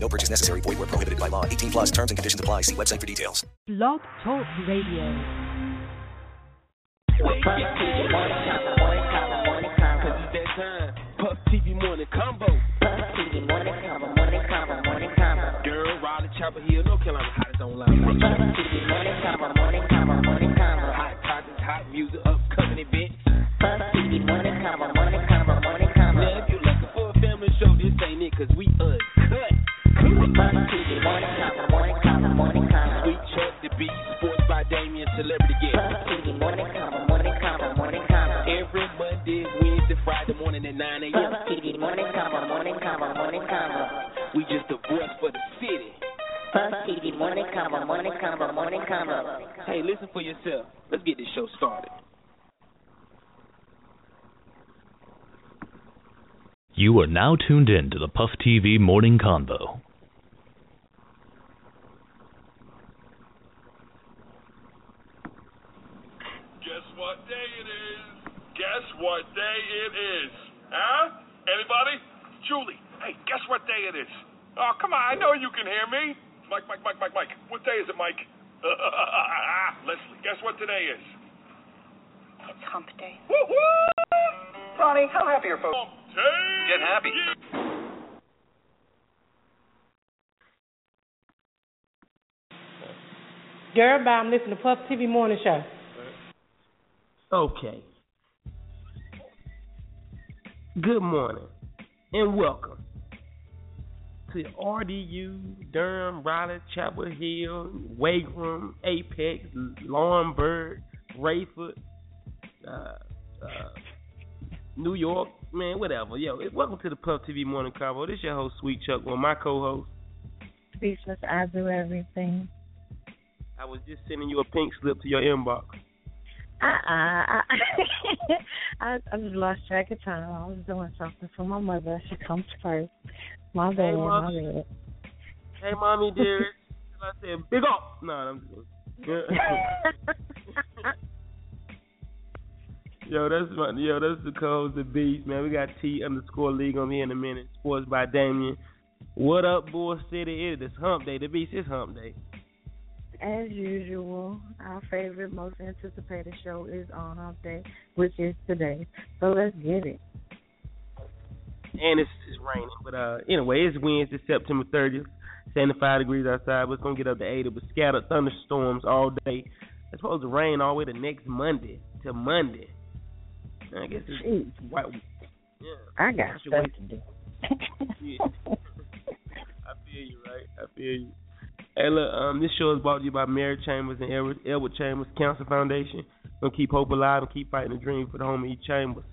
No purchase necessary. Void where prohibited by law. 18 plus terms and conditions apply. See website for details. Blog Talk Radio. Puff TV morning convo. Girl, Raleigh, Chapel Hill, North Carolina, hottest online. Hot topics, hot music, upcoming events. Now, if you're looking for a family show, this ain't it, cause we uncut. Sweet Chuck, the beat, sports by Damien, celebrity guest. Every Monday, Wednesday, Friday morning at 9 a.m. We just the voice for the city. Hey, listen for yourself. Let's get this show started. You are now tuned in to the Puff TV Morning Convo. Guess what day it is? Guess what day it is? Huh? Anybody? Julie, hey, guess what day it is? Oh, come on, I know you can hear me. Mike, Mike, Mike, Mike, Mike. What day is it, Mike? Leslie, guess what today is? It's hump day. Woo-hoo! Ronnie, how happy are folks? Hump day! Get happy. Girl, bye. I'm listening to Puff TV Morning Show. Okay. Good morning and welcome to RDU, Durham, Raleigh, Chapel Hill, Wagram, Apex, Laurinburg, Raeford, uh, uh, New York, man, whatever. Yo, welcome to the Puff TV Morning Convo. This your host, Sweet Chuck, with my co-host. Speechless, I do everything. I was just sending you a pink slip to your inbox. Uh uh I I just lost track of time. I was doing something for my mother. She comes first. My bad, Hey, my bad. Hey, mommy, dearest. I said, big up. No, I'm just Yo, that's my, yo, that's the codes the beast, man. We got T underscore league on here in a minute. Sports by Damien. What up, Bull City? It is Hump Day. The beast is Hump Day. As usual, our favorite, most anticipated show is on Hump Day, which is today. So let's get it. And it's, it's raining, but uh, anyway, it's Wednesday, September 30th. 75 degrees outside. But it's gonna get up to 80, but scattered thunderstorms all day. It's supposed to rain all the way to next Monday to Monday. I guess it's Jeez. white. Yeah. I got stuff to do. Yeah. I feel you, right? I feel you. Hey, look, um, this show is brought to you by Mary Chambers and Edward, Edward Chambers Cancer Foundation. Gonna keep hope alive and keep fighting the dream for the home of E. Chambers.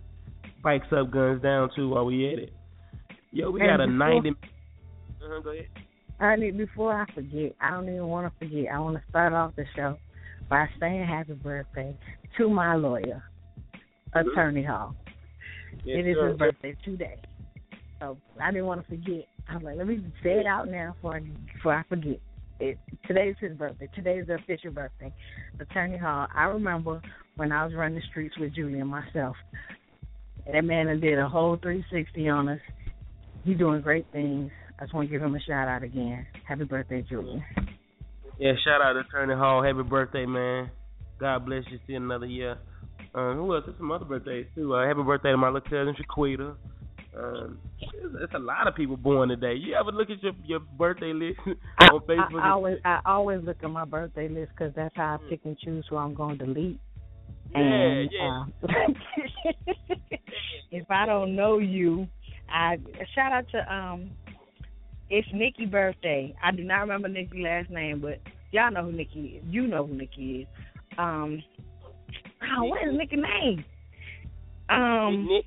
Bikes up, guns down too while we at it. Yo, we And got a before- 90. Uh-huh, go ahead. I need before I forget, I don't even want to forget. I want to start off the show by saying happy birthday to my lawyer, Attorney Hall. Yes, it is sir. his birthday today, so I didn't want to forget. I was like, let me say it out now before I, before I forget. It, today's his birthday. Today's the official birthday. Attorney Hall. I remember when I was running the streets with Julie and myself. That man did a whole 360 on us. He's doing great things. I just want to give him a shout out again. Happy birthday, Julian. Yeah, shout out to Attorney Hall. Happy birthday, man. God bless you. See another year. Um, who else? There's some other birthdays too. Uh, happy birthday to my little cousin Shaquita. Um, there's, there's a lot of people born today. You ever look at your your birthday list I, on Facebook? I, I always I always look at my birthday list because that's how I pick and choose who I'm going to delete. yeah, and yeah. uh, if I don't know you, I shout out to um, it's Nikki birthday. I do not remember Nikki's last name, but y'all know who Nikki is. You know who Nikki is. Um, oh, what is Nikki's name? Um, Nick,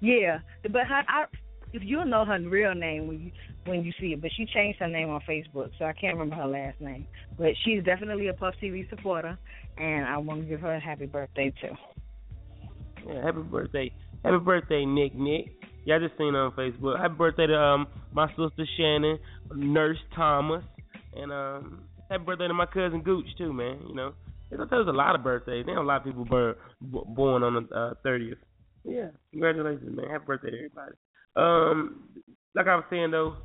yeah, but her, I, if you'll know her real name, when you, when you see it. But she changed her name on Facebook, so I can't remember her last name. But she's definitely a Puff TV supporter, and I want to give her a happy birthday too. Yeah, happy birthday, happy birthday, Nick Nick. I just seen on Facebook. Happy birthday to um my sister Shannon, Nurse Thomas, and um happy birthday to my cousin Gooch too, man. You know, there's a lot of birthdays. There a lot of people born born on the uh, thirtieth. Yeah, congratulations, man. Happy birthday to everybody. Um, like I was saying though,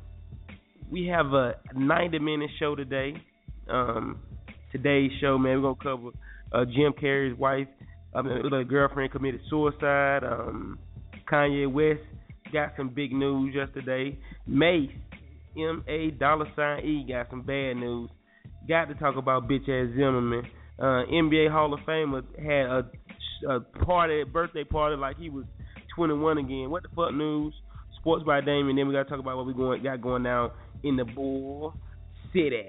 we have a 90 minute show today. Um, today's show, man, we're gonna cover uh, Jim Carrey's wife, I mean, a girlfriend committed suicide. Um, Kanye West got some big news yesterday. Mase, M A dollar sign E, got some bad news. Got to talk about bitch ass Zimmerman. Uh, NBA Hall of Famer had a, a party, birthday party like he was 21 again. What the fuck news? Sports by Damien. Then we got to talk about what we going got going down in the Bull City.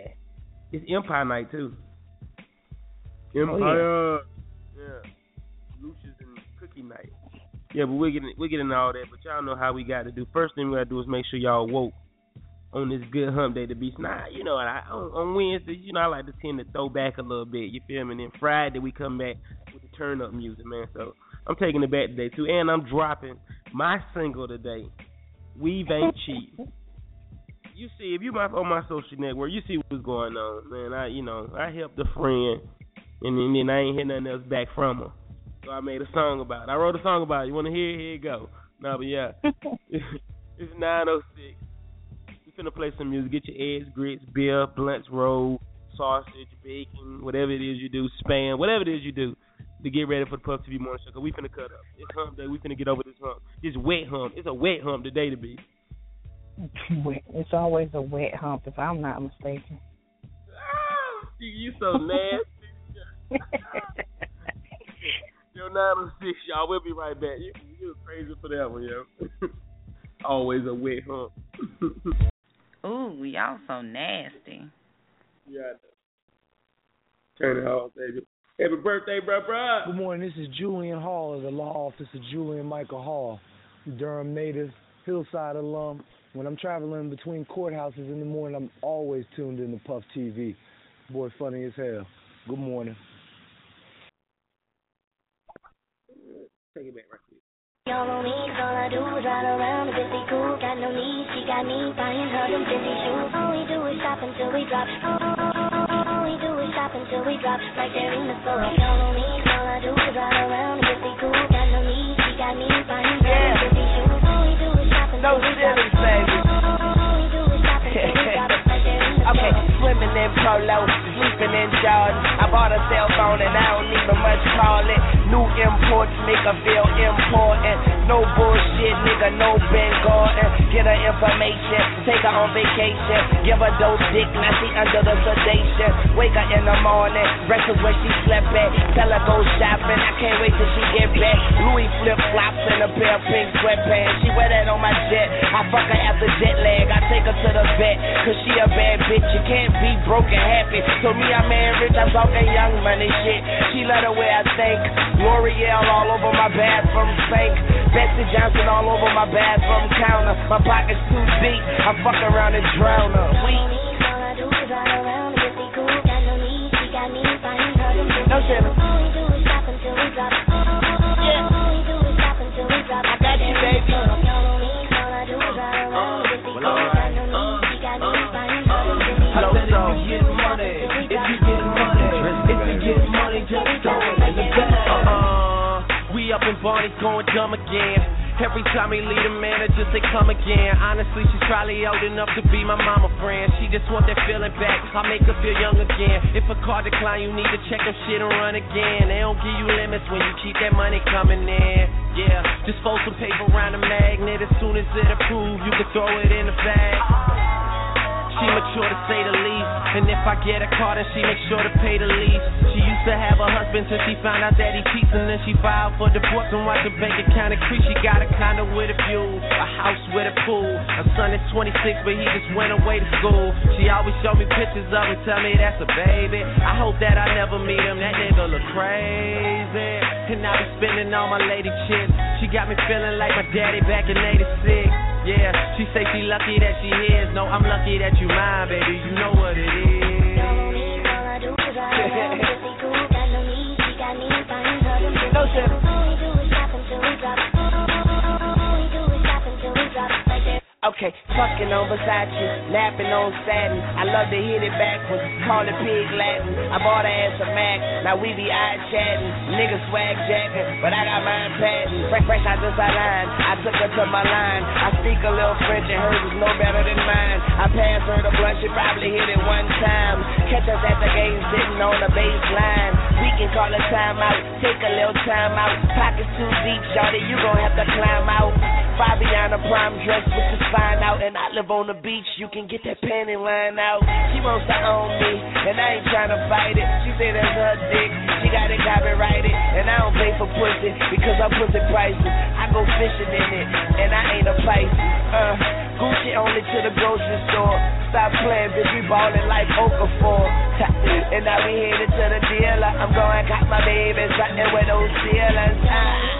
It's Empire Night too. Empire. Oh, yeah. yeah. Lucious and Cookie Night. Yeah, but we're getting we're getting all that. But y'all know how we got to do. First thing we gotta do is make sure y'all woke on this good hump day to be nah, you know I, on, on Wednesdays, you know I like to tend to throw back a little bit. You feel me? And then Friday we come back with turn up music, man. So I'm taking it back today too, and I'm dropping my single today. Weave ain't cheap. You see, if you my on my social network, you see what's going on, man. I you know I helped a friend, and then, and then I ain't hear nothing else back from her. So I made a song about it. I wrote a song about it. You want to hear it? Here you go. No, but yeah. it's 906. We finna play some music. Get your eggs, grits, beer, blunts, roll, sausage, bacon, whatever it is you do, spam, whatever it is you do to get ready for the Puff TV morning show. Cause we finna cut up. It's hump day. We finna get over this hump. This wet hump. It's a wet hump today to be. It's always a wet hump, if I'm not mistaken. Ah, you so nasty. Yo, 906, y'all. We'll be right back. You, you crazy for that one, yo. Always a wet hump. Ooh, y'all so nasty. Yeah, Turn it off, baby. Happy birthday, bro, bro. Good morning. This is Julian Hall of the law office of Julian Michael Hall, Durham native, Hillside alum. When I'm traveling between courthouses in the morning, I'm always tuned in to Puff TV. Boy, funny as hell. Good morning. Take it back right quick. Y'all on me, all I do is ride around and be cool. Got no need, she got me buying her them Fendi shoes. All we do is shop until we drop. All we do is shop until we drop. Right there in the store. Y'all on me, all I do is ride around and be cool. Got no need, she got me buying them Fendi shoes. All we do is shop until we drop. All we do is shop until we drop. Right there in the store. Okay, swimming in polo, sleeping in Jordan. I bought a cell phone and I don't even much call it. New imports make her feel important. No bullshit, nigga, no Ben Gordon. Get her information, take her on vacation. Give her those dick, now under the sedation. Wake her in the morning, breakfast where she slept at. Tell her go shopping, I can't wait till she get back. Louis flip flops and a pair of pink sweatpants. She wear that on my jet. I fuck her after jet lag. I take her to the vet, cause she a bad bitch. You can't be broke and happy. So me, I'm rich, I'm talking young money shit. She let her way I think. L'Oreal all over my bathroom sink. Betsey Johnson all over my bathroom counter. My pockets too deep. I fuck around and drown her. We. All I Barney's going dumb again. Every time he leave the manager say come again. Honestly, she's probably old enough to be my mama friend. She just want that feeling back. I make her feel young again. If a car decline, you need to check them shit and run again. They don't give you limits when you keep that money coming in. Yeah, just fold some paper around the magnet. As soon as it approves, you can throw it in the bag. She mature to say the least. And if I get a car, then she make sure to pay the lease. She used to have a husband till she found out that he cheats. And then she filed for divorce and watched her bank account increase. She got a condo with a view, a house with a pool. Her son is 26, but he just went away to school. She always show me pictures of him, tell me that's a baby. I hope that I never meet him. That nigga look crazy. And I be spending all my lady chicks. She got me feeling like my daddy back in 86. Yeah, she say she lucky that she is. No, I'm lucky that you mine, baby. You know what it is. no, Okay, fucking on Versace, napping on satin. I love to hit it backwards, call it pig Latin. I bought her ass a Mac, now we be eye chatting. Niggas swag jacking, but I got mine patent. Fresh, fresh out the line, I took her to my line. I speak a little French and hers is no better than mine. I pass her the blunt, she probably hit it one time. Catch us at the game sitting on the baseline. We can call a timeout, take a little time out. Pockets too deep, shorty, you gon' have to climb out. Fabiana prime dress with the spine out, and I live on the beach. You can get that panty line out. She wants to own me, and I ain't trying to fight it. She say that's her dick. She got it copyrighted, and I don't pay for pussy because I'm pussy prices. I go fishing in it, and I ain't a Pisces. Uh, Gucci only to the grocery store. Stop playing, bitch. We ballin' like Okafor. and now we headed to the dealer. I'm going cop my baby something with those ceilings. Ah.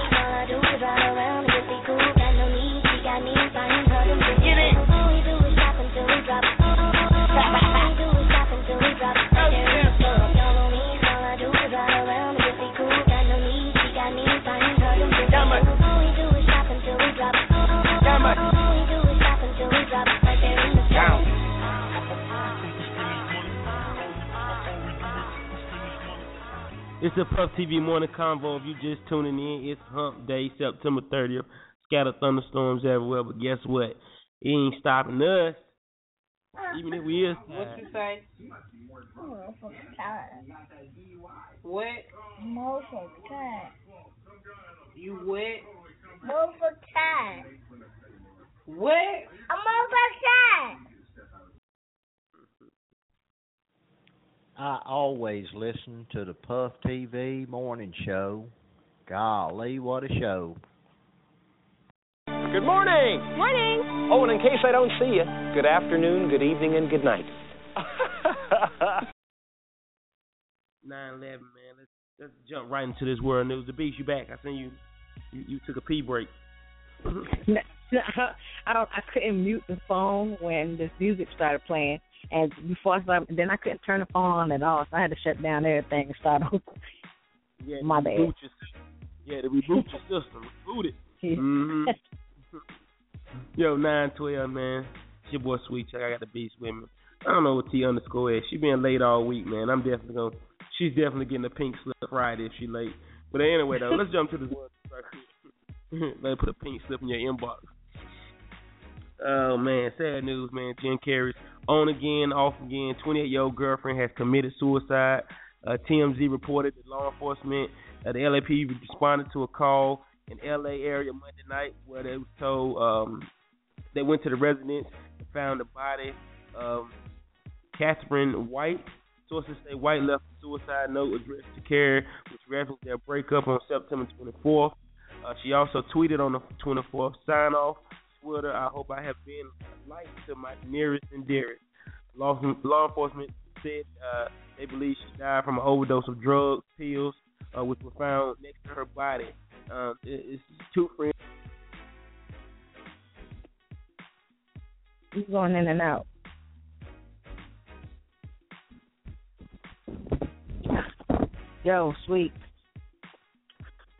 It's the Puff TV morning convo. If you just tuning in, it's Hump Day, September 30th. Scattered thunderstorms everywhere, but guess what? It ain't stopping us. Even if we is. What you say? What? Multiple time. You wet? Multiple time. What? A multiple time. I always listen to the Puff TV morning show. Golly, what a show. Good morning. Morning. Oh, and in case I don't see you, good afternoon, good evening, and good night. 9-11, man. Let's let's jump right into this world news. The beast, you back? I seen you. You, you took a pee break. I don't. I couldn't mute the phone when this music started playing, and before I started, then I couldn't turn the phone on at all, so I had to shut down everything and start over. Yeah, My bad. Reboot your, yeah, to reboot your system. Reboot it. Mm-hmm. Yo, nine twelve, man. It's your boy Sweet Chuck. I got the beast with me. I don't know what T underscore is. She been late all week, man. I'm definitely gonna. She's definitely getting a pink slip Friday if she late. But anyway, though, let's jump to this one. Let me put a pink slip in your inbox. Oh man, sad news, man. Jim Carrey's on again, off again. 28 year old girlfriend has committed suicide. Uh, TMZ reported that law enforcement, uh, the LAPD responded to a call in LA area Monday night where they was told um, they went to the residence and found the body of Catherine White. Sources say White left a suicide note addressed to Carrey, which referenced their breakup on September 24th. Uh, she also tweeted on the 24th, sign off Twitter, I hope I have been a light to my nearest and dearest. Law, law enforcement said uh, they believe she died from an overdose of drugs, pills, uh, which were found next to her body. Um, it, it's two friends. He's going in and out. Yo, sweet.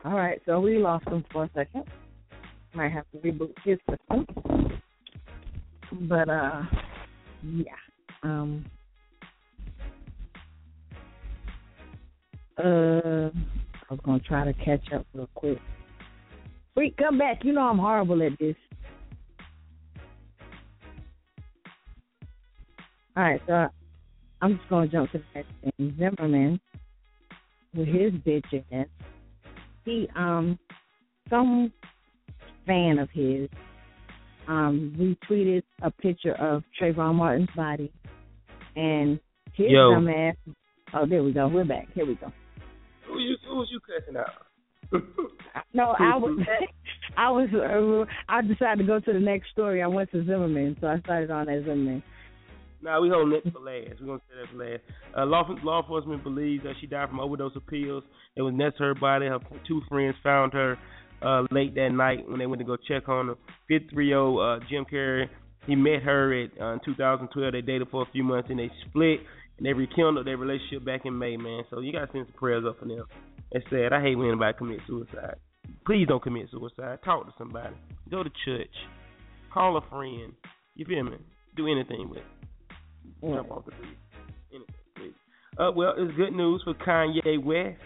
All right, so we lost him for a second. Might have to reboot his system. But uh yeah. Um uh I was gonna try to catch up real quick. Freak, come back. You know I'm horrible at this. All right, so I'm just gonna jump to the next thing. Zimmerman with his bitch ass. He um some fan of his um retweeted a picture of Trayvon Martin's body and his Yo. dumb ass Oh, there we go. We're back. Here we go. Who you who was you cussing out? No, I was I was uh, I decided to go to the next story. I went to Zimmerman, so I started on that Zimmerman. Nah, we hold it for last. We're gonna say that for last. Uh, law, law enforcement believes that she died from overdose of pills. It was next to her body. Her two friends found her uh, late that night when they went to go check on her. 53 year old uh, Jim Carrey, he met her at uh, in 2012. They dated for a few months and they split and they rekindled their relationship back in May, man. So you gotta send some prayers up for them. It's sad. I hate when anybody commits suicide. Please don't commit suicide. Talk to somebody. Go to church. Call a friend. You feel me? Do anything with it. Jump off the bridge. Anything, please. Uh, well, it's good news for Kanye West.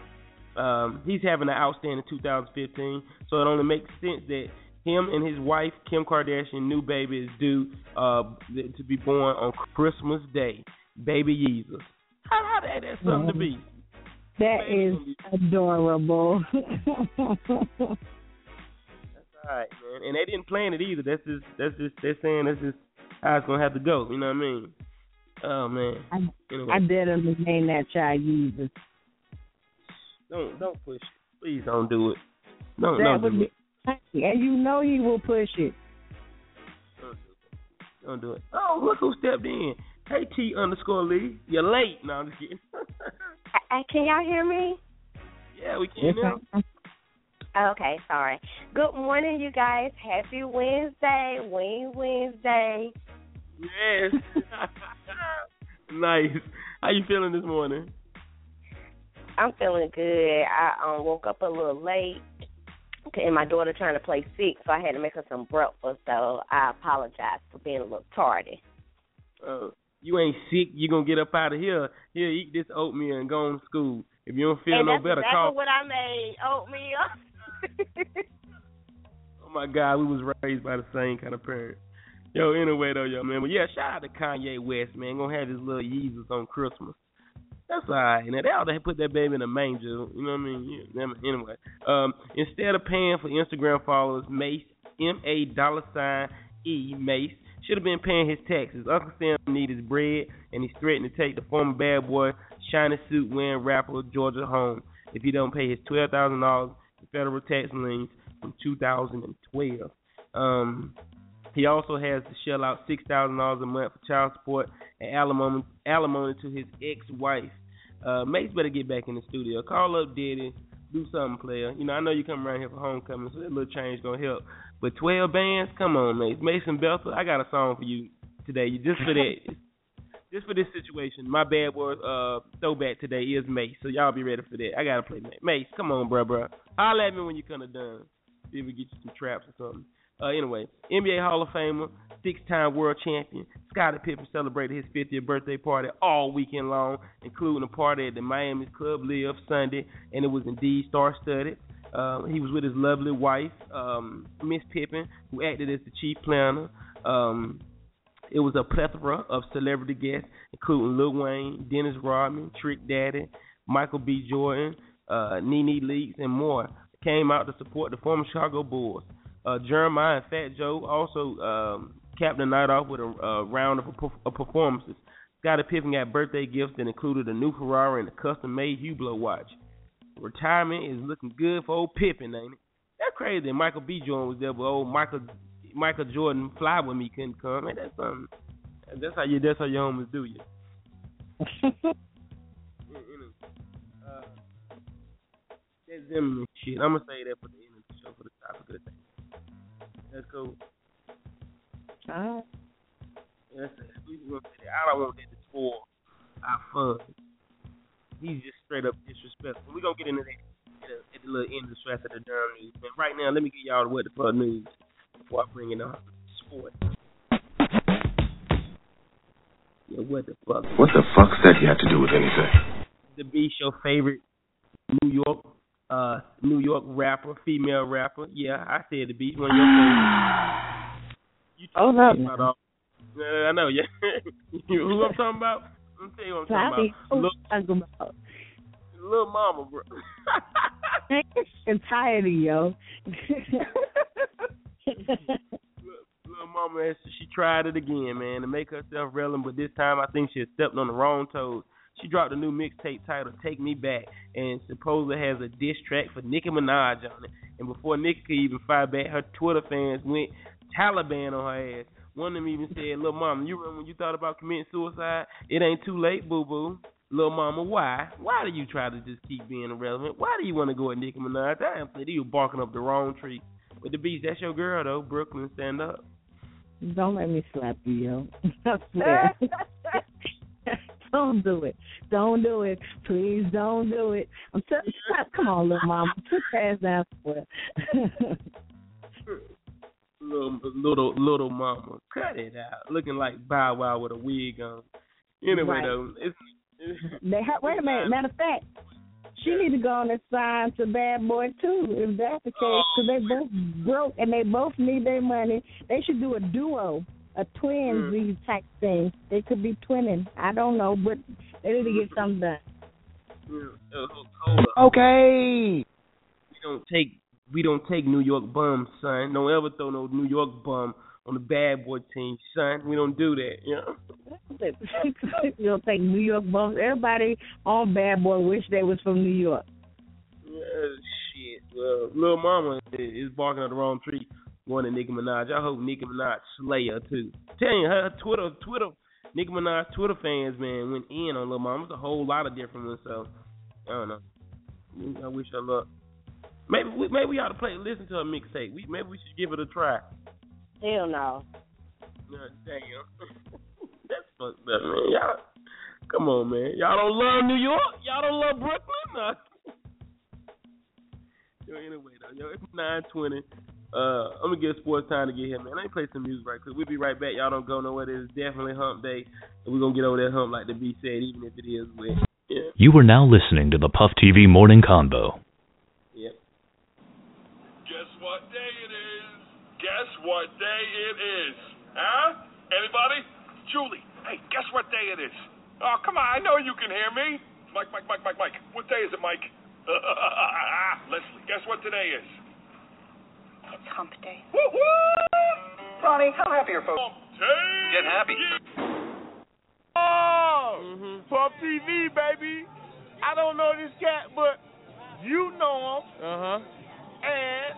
Um, he's having an outstanding 2015, so it only makes sense that him and his wife Kim Kardashian new baby is due uh, to be born on Christmas Day. Baby Jesus. How how that that's something to be? That is adorable. That's all right, man. And they didn't plan it either. That's just that's just they're saying that's just how it's gonna have to go. You know what I mean? Oh man. I, Anyway. I definitely name that child Jesus. Don't don't push it. Please don't do it. Don't that don't would do it. and you know he will push it. Don't do it. Oh, look who stepped in. Hey T underscore Lee. You're late. No, I'm just kidding. Uh, can y'all hear me? yeah, we can now. Okay, sorry. Good morning, you guys. Happy Wednesday, Wing Wednesday. Yes. nice. How you feeling this morning? I'm feeling good. I um woke up a little late, and my daughter trying to play sick, so I had to make her some breakfast. So I apologize for being a little tardy. Uh, you ain't sick. You gonna get up out of here. Here, eat this oatmeal and go on to school. If you don't feel and no that's better, exactly call. what I made oatmeal. Oh my God, we was raised by the same kind of parents. Yo, anyway though, yo man, but yeah, shout out to Kanye West, man. Gonna have his little Yeezus on Christmas. That's alright. Now they ought to put that baby in a manger. You know what I mean? Yeah, anyway, um, instead of paying for Instagram followers, Mase M A dollar sign E Mase should have been paying his taxes. Uncle Sam need his bread, and he's threatening to take the former bad boy, shiny suit wearing rapper Georgia home if he don't pay his twelve thousand dollars in federal tax liens from 2012. Um, he also has to shell out six thousand dollars a month for child support and alimony, alimony to his ex-wife. Uh, Mase better get back in the studio. Call up Diddy, do something, player. You know I know you come around here for homecoming, so that little change gonna help. But twelve bands, come on, Mase. Mason Belter, I got a song for you today, just for that. Just for this situation, my bad boy uh throwback today is Mase, so y'all be ready for that. I gotta play Mase. Mase, come on, bruh, bruh. Holla at me when you kinda done. See if we get you some traps or something. Uh, anyway, NBA Hall of Famer, six-time world champion, Scottie Pippen celebrated his 50th birthday party all weekend long, including a party at the Miami Club LIV Sunday, and it was indeed star-studded. Uh, he was with his lovely wife, um, Miss Pippen, who acted as the chief planner. Um, it was a plethora of celebrity guests, including Lil Wayne, Dennis Rodman, Trick Daddy, Michael B. Jordan, uh, Nene Leakes, and more came out to support the former Chicago Bulls. Uh, Jeremih and Fat Joe also um, capped the night off with a, a round of, of performances. Scottie Pippen got birthday gifts that included a new Ferrari and a custom-made Hublot watch. Retirement is looking good for old Pippen, ain't it? That's crazy. Michael B. Jordan was there, but old Michael Michael Jordan fly with me couldn't come. Man, that's something. That's how you. That's how your homies do you. uh, that's them shit. I'm gonna say that for the end of the show for the topic of the day. That's cool. Alright. That's it. We gonna say that. I don't want that to spoil our fun. He's just straight up disrespectful. We're gonna get into that at, the- at the little end of the stress of the Durham news. But right now, let me get y'all the what the fuck news before I bring in on sport. Yeah, what the fuck? What the fuck's that you have to do with anything? The Beast, your favorite New York, uh, New York rapper, female rapper. Yeah, I said the Beast, one of your favorites. You Oh, no. about all- Uh, I know, yeah. You- Who I'm talking about? Let me tell you what I'm talking about. Look, Talking about. little mama, bro. I'm of yo. Little mama, she tried it again, man, to make herself relevant, but this time I think she stepped on the wrong toes. She dropped a new mixtape titled "Take Me Back" and supposedly has a diss track for Nicki Minaj on it. And before Nicki could even fire back, her Twitter fans went Taliban on her ass. One of them even said, "Little mama, you remember when you thought about committing suicide? It ain't too late, boo boo." Little mama, why? Why do you try to just keep being irrelevant? Why do you want to go at Nicki Minaj? I am you barking up the wrong tree. But the beast, that's your girl though. Brooklyn, stand up. Don't let me slap you, yo. I swear. don't do it. Don't do it. Please don't do it. I'm t- stop. Come on, little mama. Put your ass down little little little mama, cut it out. Looking like Bow Wow with a wig on. Anyway, Right. though, it's, they ha- wait a minute. Matter of fact, she need to go on and sign to Bad Boy too. If that's the case, because they oh, both broke and they both need their money. They should do a duo, a twins these type thing. They could be twinning. I don't know, but they need to get something done. uh, hold up. Okay. We don't take we don't take New York bums, son. Don't ever throw no New York bum on the bad boy team, son. We don't do that, you know. you don't take New York bums. Everybody on Bad Boy wish they was from New York. Yeah, shit. Well, little mama is barking at the wrong tree, going to Nicki Minaj. I hope Nicki Minaj slay her too. Tell you, her Twitter, Twitter, Nicki Minaj Twitter fans, man, went in on Lil mama. It's a whole lot of different ones. So I don't know. I wish her luck. Maybe we maybe we ought to play listen to her mixtape. We maybe we should give it a try. Hell no. Yeah, damn. That's fucked up, man. Y'all, come on, man. Y'all don't love New York. Y'all don't love Brooklyn. Nah. Yo, anyway, though, yo, it's nine twenty. Uh, I'm gonna give sports time to get here, man. Let me play some music right quick. We'll be right back. Y'all don't go nowhere. It's definitely Hump Day, and we're gonna get over that hump like the B said, even if it is wet. Yeah. You are now listening to the Puff TV Morning Convo. Yep. Guess what day it is? Guess what day it is? Huh? Anybody? Julie, hey, guess what day it is? Oh, come on, I know you can hear me. Mike, Mike, Mike, Mike, Mike. What day is it, Mike? Leslie, guess what today is? It's hump day. Woo-hoo! Ronnie, how happy are folks? Get happy. Oh, Puff TV, baby. I don't know this cat, but you know him. Uh huh. And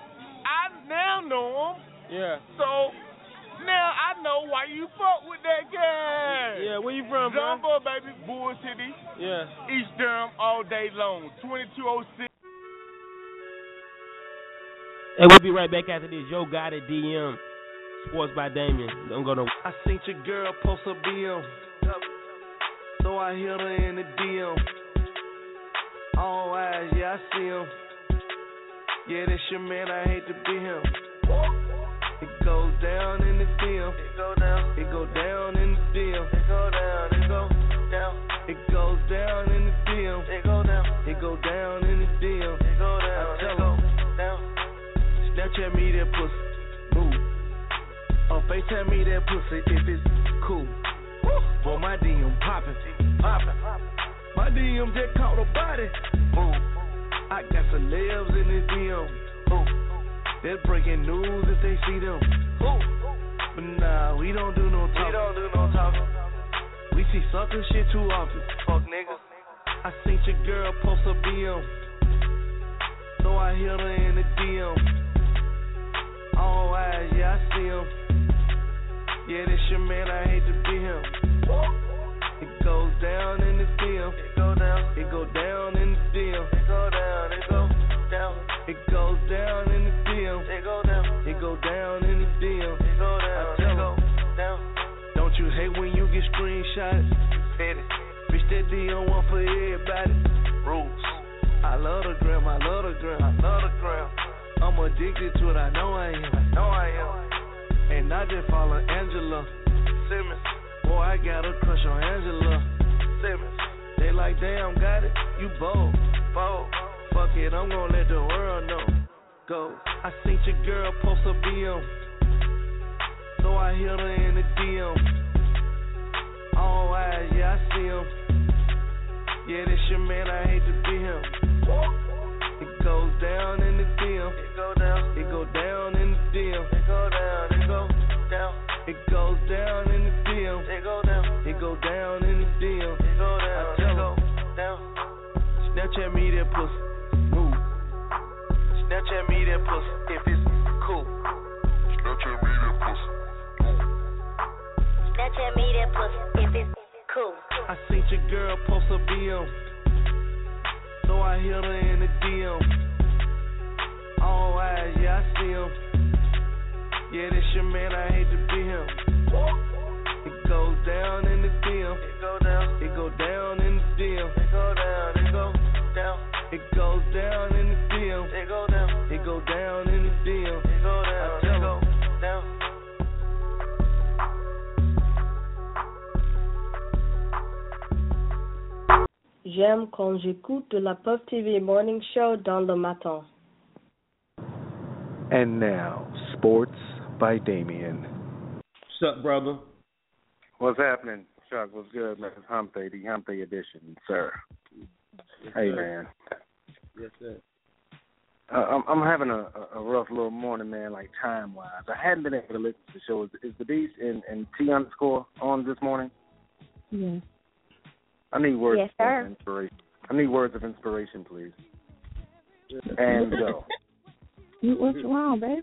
I now know him. Yeah. So now I know why you fuck with that guy. Yeah, where you from, bro? Jumbo, baby. Bull City. Yeah. East Durham all day long. 2206. And we'll be right back after this. Yo got it, DM. Sports by Damien. Don't go no. I seen your girl post a BM. So I hit her in the DM. All eyes, yeah, I see him. Yeah, that's your man, I hate to be him. It goes down in the DM. It go down. It go down in the DM. It go down. It go down. It goes down in the DM. It go down. It go down in the DM. Snapchat me that pussy. Move. Or FaceTime me that pussy if it's cool. Boy, my DM poppin'. Poppin'. My DM just caught a body. Move. I got celebs in the DM. Ooh. They're breaking news if they see them. Ooh. But nah, we don't do no talking. We don't do no talking. We see sucker shit too often. Fuck niggas. I seen your girl post a BM. So I hit her in the DM. All eyes, yeah, I see him. Yeah, this your man, I hate to be him. It goes down in the DM. It go down. It go down in the DM. It go down. It go down. It goes down in the DM. It go down. It go down in the DM. It go down. I tell it down. Don't you hate when you get screenshotted? Fit it. Bitch, that DM one for everybody. Rules. I love the gram. I love the gram. I love the gram. I'm addicted to it. I know I am. I know I am. And I just follow Angela Simmons. Boy, I got a crush on Angela Simmons. They like, damn, got it. You bold. Bold. Fuck it, I'm gonna let the world know. Go. I seen your girl post a BM. So I hit her in the DM. All eyes, yeah, I see him. Yeah, this your man, I hate to be him. It goes down in the DM. It go down. It go down in the DM. It go down. It go down. It goes down in the DM. It go down. It go down in the DM. It go down. I tell it down. Snapchat me that pussy. Move. Snapchat me that pussy if it's cool. Snapchat me that pussy. Snapchat me that pussy if it's cool. I seen your girl post a BM. So I hit her in the DM. All eyes, yeah, I see him. Yeah, this your man, I hate to be him. It goes down in the DM. It go down. It go down in the DM. It go down. It go down. It goes down in the DM. It go down. It go down in the DM. J'aime quand j'écoute la Puff TV Morning Show dans le matin. And now, sports by Damien. What's up, brother? What's happening? Chuck, what's good, man? It's Hump Day, the Hump Day edition, sir. Hey, man. Yes, sir. Uh, I'm, I'm having a, a rough little morning, man, like time wise. I hadn't been able to listen to the show. Is, is the Beast and, and T underscore on this morning? Yeah. I need words Yes, sir. of inspiration. I need words of inspiration, please. And go. You, what's wrong, baby?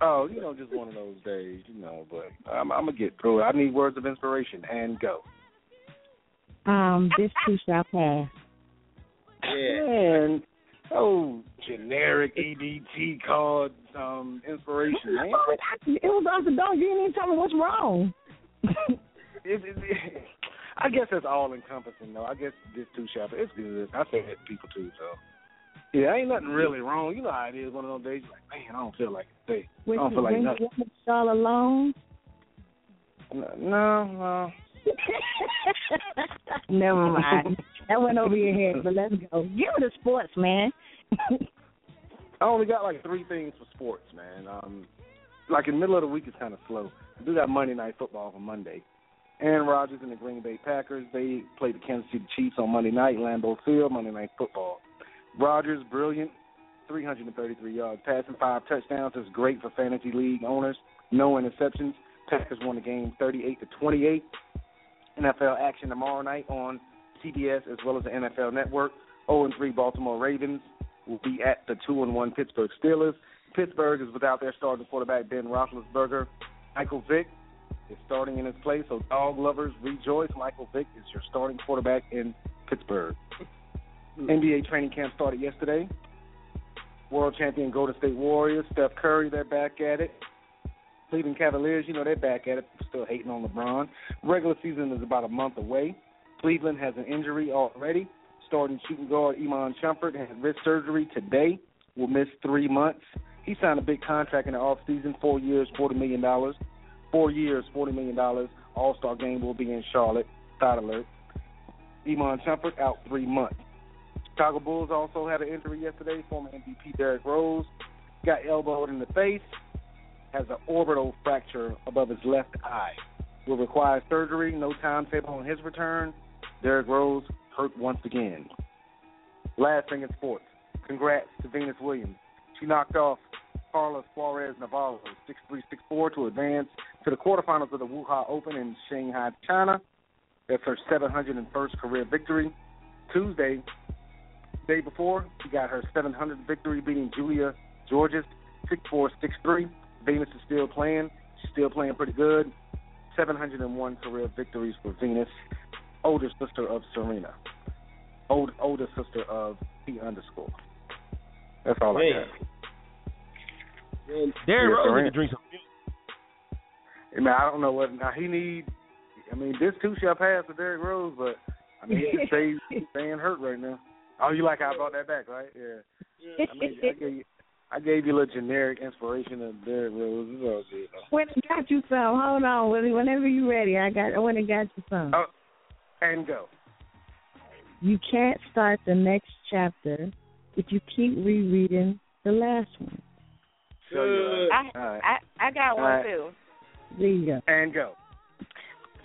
Oh, you know, just one of those days, you know. But I'm, I'm gonna get through it. I need words of inspiration and go. Um, this too shall pass. Yeah. And oh, generic EDT called um, inspiration, man. It was off the dog. You didn't even tell me what's wrong. It, it, it, I guess that's all encompassing, though. I guess this too shall. It's good. I say that to people too, so. Yeah, ain't nothing really wrong. You know how it is. One of those days, you're like, man, I don't feel like it. today. I don't feel like nothing. y'all alone. No, no. Never mind. That went over your head, but let's go. Give me the sports, man. I only got like three things for sports, man. Um, like in the middle of the week, it's kind of slow. I do got Monday Night Football for Monday. Aaron Rodgers and the Green Bay Packers, they played the Kansas City Chiefs on Monday night, Lambeau Field, Monday Night Football. Rodgers, brilliant, 333 yards, passing five touchdowns. Is great for fantasy league owners. No interceptions. Packers won the game 38 to 28. NFL action tomorrow night on CBS as well as the NFL Network. 0 and 3 Baltimore Ravens will be at the 2 and 1 Pittsburgh Steelers. Pittsburgh is without their starting quarterback Ben Roethlisberger. Michael Vick is starting in his place, so dog lovers rejoice. Michael Vick is your starting quarterback in Pittsburgh. Hmm. NBA training camp started yesterday. World champion Golden State Warriors, Steph Curry, they're back at it. Cleveland Cavaliers, you know they're back at it, still hating on LeBron. Regular season is about a month away. Cleveland has an injury already. Starting shooting guard Iman Shumpert had wrist surgery today. Will miss three months. He signed a big contract in the off season, four years, forty million dollars. Four years, forty million dollars. All Star game will be in Charlotte. Side alert. Iman Shumpert out three months. Chicago Bulls also had an injury yesterday. Former MVP Derrick Rose got elbowed in the face. Has an orbital fracture above his left eye. Will require surgery. No timetable on his return. Derrick Rose hurt once again. Last thing in sports. Congrats to Venus Williams. She knocked off Carla Suarez Navarro 6-3, 6-4 to advance to the quarterfinals of the Wuhan Open in Shanghai, China. That's her 701st career victory. Tuesday, day before, she got her 700th victory, beating Julia Georges 6-4, 6-3. Venus is still playing. She's still playing pretty good. 701 career victories for Venus, older sister of Serena, old older sister of P underscore. That's all I got. Man, Derrick Yeah, Rose Serena. need to drink some milk. I mean, I don't know what now he need. I mean, this too shall pass for Derrick Rose, but I mean, he stays he's staying hurt right now. Oh, you like how I brought that back, right? Yeah. I mean, I gave you, I gave you a little generic inspiration of Derrick Rose. It's all good. though. When it got you some, hold on. When- Whenever you're ready, I got. When it got you some. Oh, and go. You can't start the next chapter if you keep rereading the last one. Good. I, All right. I I got one All right. too. There you go. And go.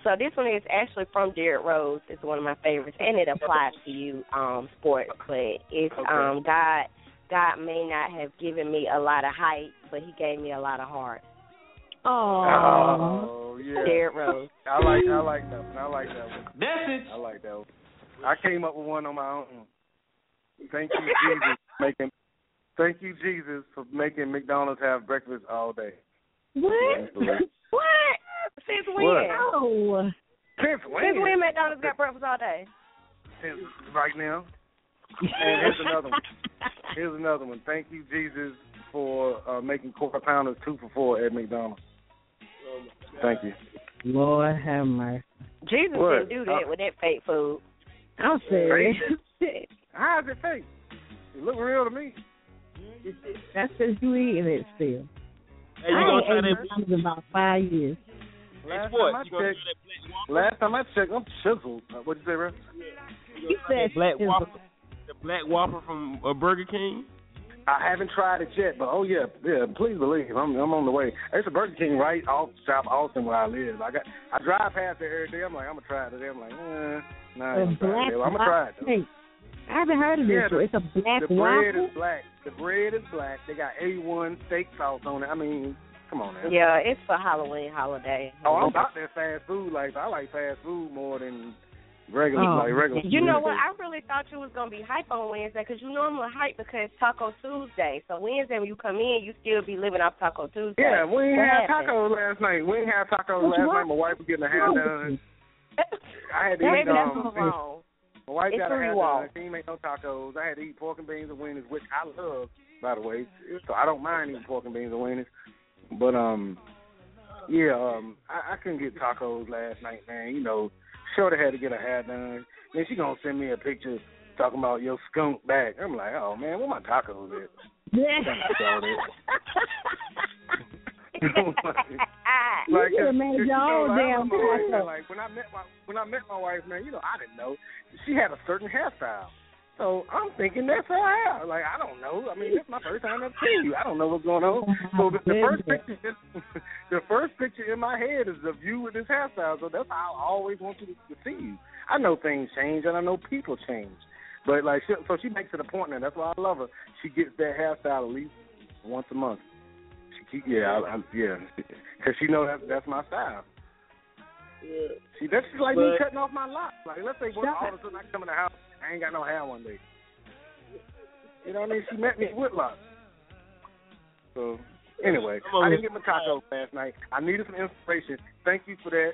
So this one is actually from Derrick Rose. It's one of my favorites, and it applies to you, um, sports. But it's Okay. um, God. God may not have given me a lot of height, but He gave me a lot of heart. Oh, yeah. Derrick Rose. I like I like that one. I like that one. Message. I like that one. I came up with one on my own. Thank you, Jesus, making. Thank you, Jesus, for making McDonald's have breakfast all day. What? What? Since when? What? Oh. Since when? Since when McDonald's got breakfast all day? Since right now. And here's another one. Here's another one. Thank you, Jesus, for uh, making quarter pounders two for four at McDonald's. Thank you. Lord have mercy. Jesus What? didn't do that Uh, with that fake food. I'm serious. How is it fake? It look real to me. That's because you eating it still. Hey, you I gonna ain't try ate that? In about five years. Last what? time I checked, last time I checked, I'm chiseled. Uh, What'd you say, bro? You said Black sizzle. Whopper, the Black Whopper from uh, Burger King. I haven't tried it yet, but oh yeah, yeah. Please believe I'm I'm on the way. There's a Burger King right off South Austin where I live. I got I drive past there every day. I'm like I'm gonna try it today. I'm like, eh, nah, A I'm, try it. I'm gonna try it though. Hey, I haven't heard of this. Yeah, so it's a black the bread waffle. is black. The bread is black. They got A1 steak sauce on it. I mean, come on now. Yeah, it's for Halloween holiday. Oh, I'm about that fast food. Like I like fast food more than regular Oh. like regular. You food. know what? I really thought you was gonna be hype on Wednesday because you normally I'm hype because Taco Tuesday. So Wednesday when you come in, you still be living off Taco Tuesday. Yeah, we ain't What had happened? tacos last night. We ain't had tacos What's last wrong? night. My wife was getting her hair done. I had to Maybe eat that's um, what's wrong. My wife It's got her three hair walls. done. She ain't make no tacos. I had to eat pork and beans and wieners, which I love, by the way. So I don't mind eating pork and beans and wieners. But um, yeah, um, I, I couldn't get tacos last night, man. You know, Shorty had to get her hair done. Then she gonna send me a picture talking about your skunk back. I'm like, oh man, where my tacos at? Yeah. You like, have made your you know, own damn wife. Like when I met my when I met my wife, man, you know, I didn't know she had a certain hairstyle. So I'm thinking that's her hair. Like I don't know. I mean, it's my first time ever seeing you. I don't know what's going on. So the, the first picture, the first picture in my head is of you with this hairstyle. So that's how I always want you to, to see you. I know things change and I know people change. But like, she, so she makes it a point now. That's why I love her. She gets that hairstyle at least once a month. She yeah, I, I, yeah, because she know that that's my style. Yeah. See, that's just like me cutting off my locks. Like, let's say one, all of a sudden I come in the house, I ain't got no hair one day. You know what I mean? She met me with locks. So, anyway, I didn't get my tacos last night. I needed some inspiration. Thank you for that.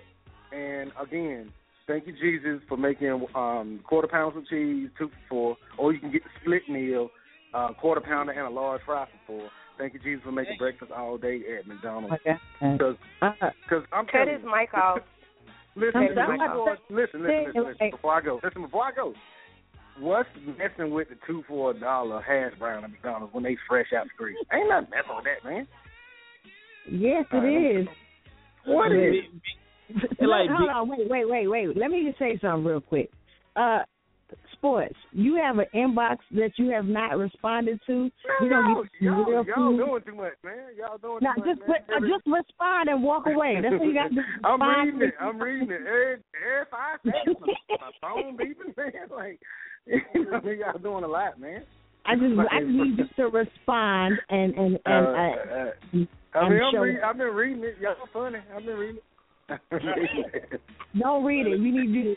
And again, thank you, Jesus, for making um, quarter pounds of cheese, two for four, or you can get the split meal, uh, quarter pounder and a large fry for four. Thank you, Jesus, for making breakfast all day at McDonald's. Okay. Because cause I'm Cut telling his you, mic off. Listen, I'm listen, listen, listen, listen, listen, listen, before I go. Listen, before I go. What's messing with the two for a dollar hash brown at McDonald's when they fresh out the grease? Ain't nothing messing with that, man. Yes, it is. What is? Hold like hold on, wait, wait, wait, wait. Let me just say something real quick. Uh, sports. You have an inbox that you have not responded to. You don't get y'all, real y'all food. doing too much, man. Y'all doing Now too much, just man. put, uh, just respond and walk away. That's what you got to do. I'm reading it. I'm reading it. Every, every five seconds, my, phone beeping, man. Like, you know, y'all doing a lot, man. I just I just need you to respond and and and Uh, uh, uh, I and mean, I'm read, I've been reading it. Y'all funny. I've been reading it. don't read it. You need you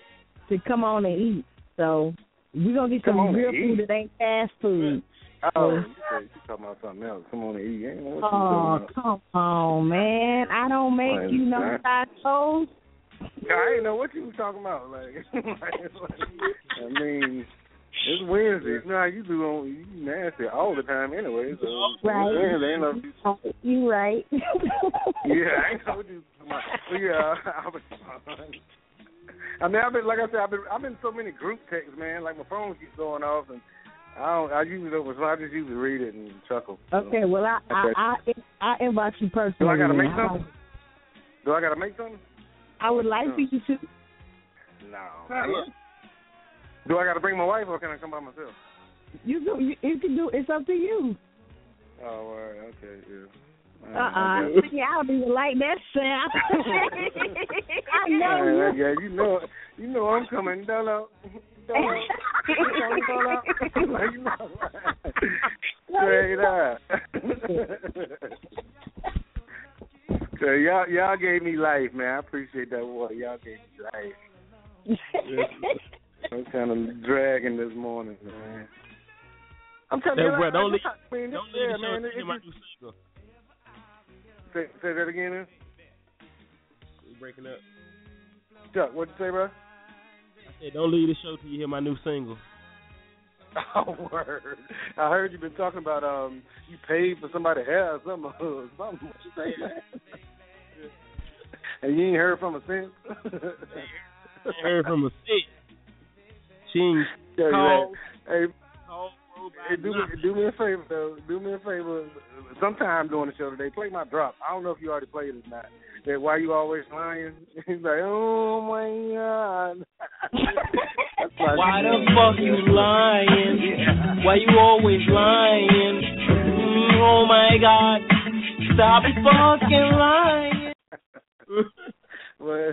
to come on and eat. So we're gonna get Come some real food that ain't fast food. oh, you talking about something else. Come on and eat. Ain't know what you Oh, come on, man. I don't make I you no understand. tacos. I ain't know what you was talking about. Like, like, I mean, it's Wednesday. Not you do on you nasty all the time anyway. So Right. it's Wednesday. Ain't no, You right. yeah, I ain't know what you was talking about. Yeah, I was. I mean, I've been like I said, I've been I've been in so many group texts, man. Like my phone keeps going off, and I don't. I usually don't. So I just usually read it and chuckle. So. Okay, well I Okay. I I, I inbox you personally. Do I gotta make something? Do I gotta make something? I would like for you to. No. Do I gotta bring my wife, or can I come by myself? You can you, you can do. It's up to you. Oh, all right. Okay. Yeah. Uh uh Yeah, I don't even like that sound. I know Yeah, you. yeah, you know, you know I'm coming. Dollar, dollar, dollar, dollar. You know, straight up. so y'all, y'all gave me life, man. I appreciate that. Boy, y'all gave me life. I'm kind of dragging this morning, man. I'm telling you, That, bro, like, don't leave, I mean, don't leave the show man, until you it might do single. Say, say that again. Breaking up. Chuck, what'd you say, bro? I said, don't leave the show till you hear my new single. Oh, word. I heard you've been talking about um you paid for somebody hair or something. something. What you say, man? and you ain't heard from her since? I heard from a since. She ain't Yeah, called. Hey, hey, do me do me a favor though. Do me a favor. Sometime during the show today, play my drop. I don't know if you already played it or not. That why you always lying? He's like, oh my god. My Why the fuck you lying? Why you always lying? Mm, oh my god. Stop fucking lying. well,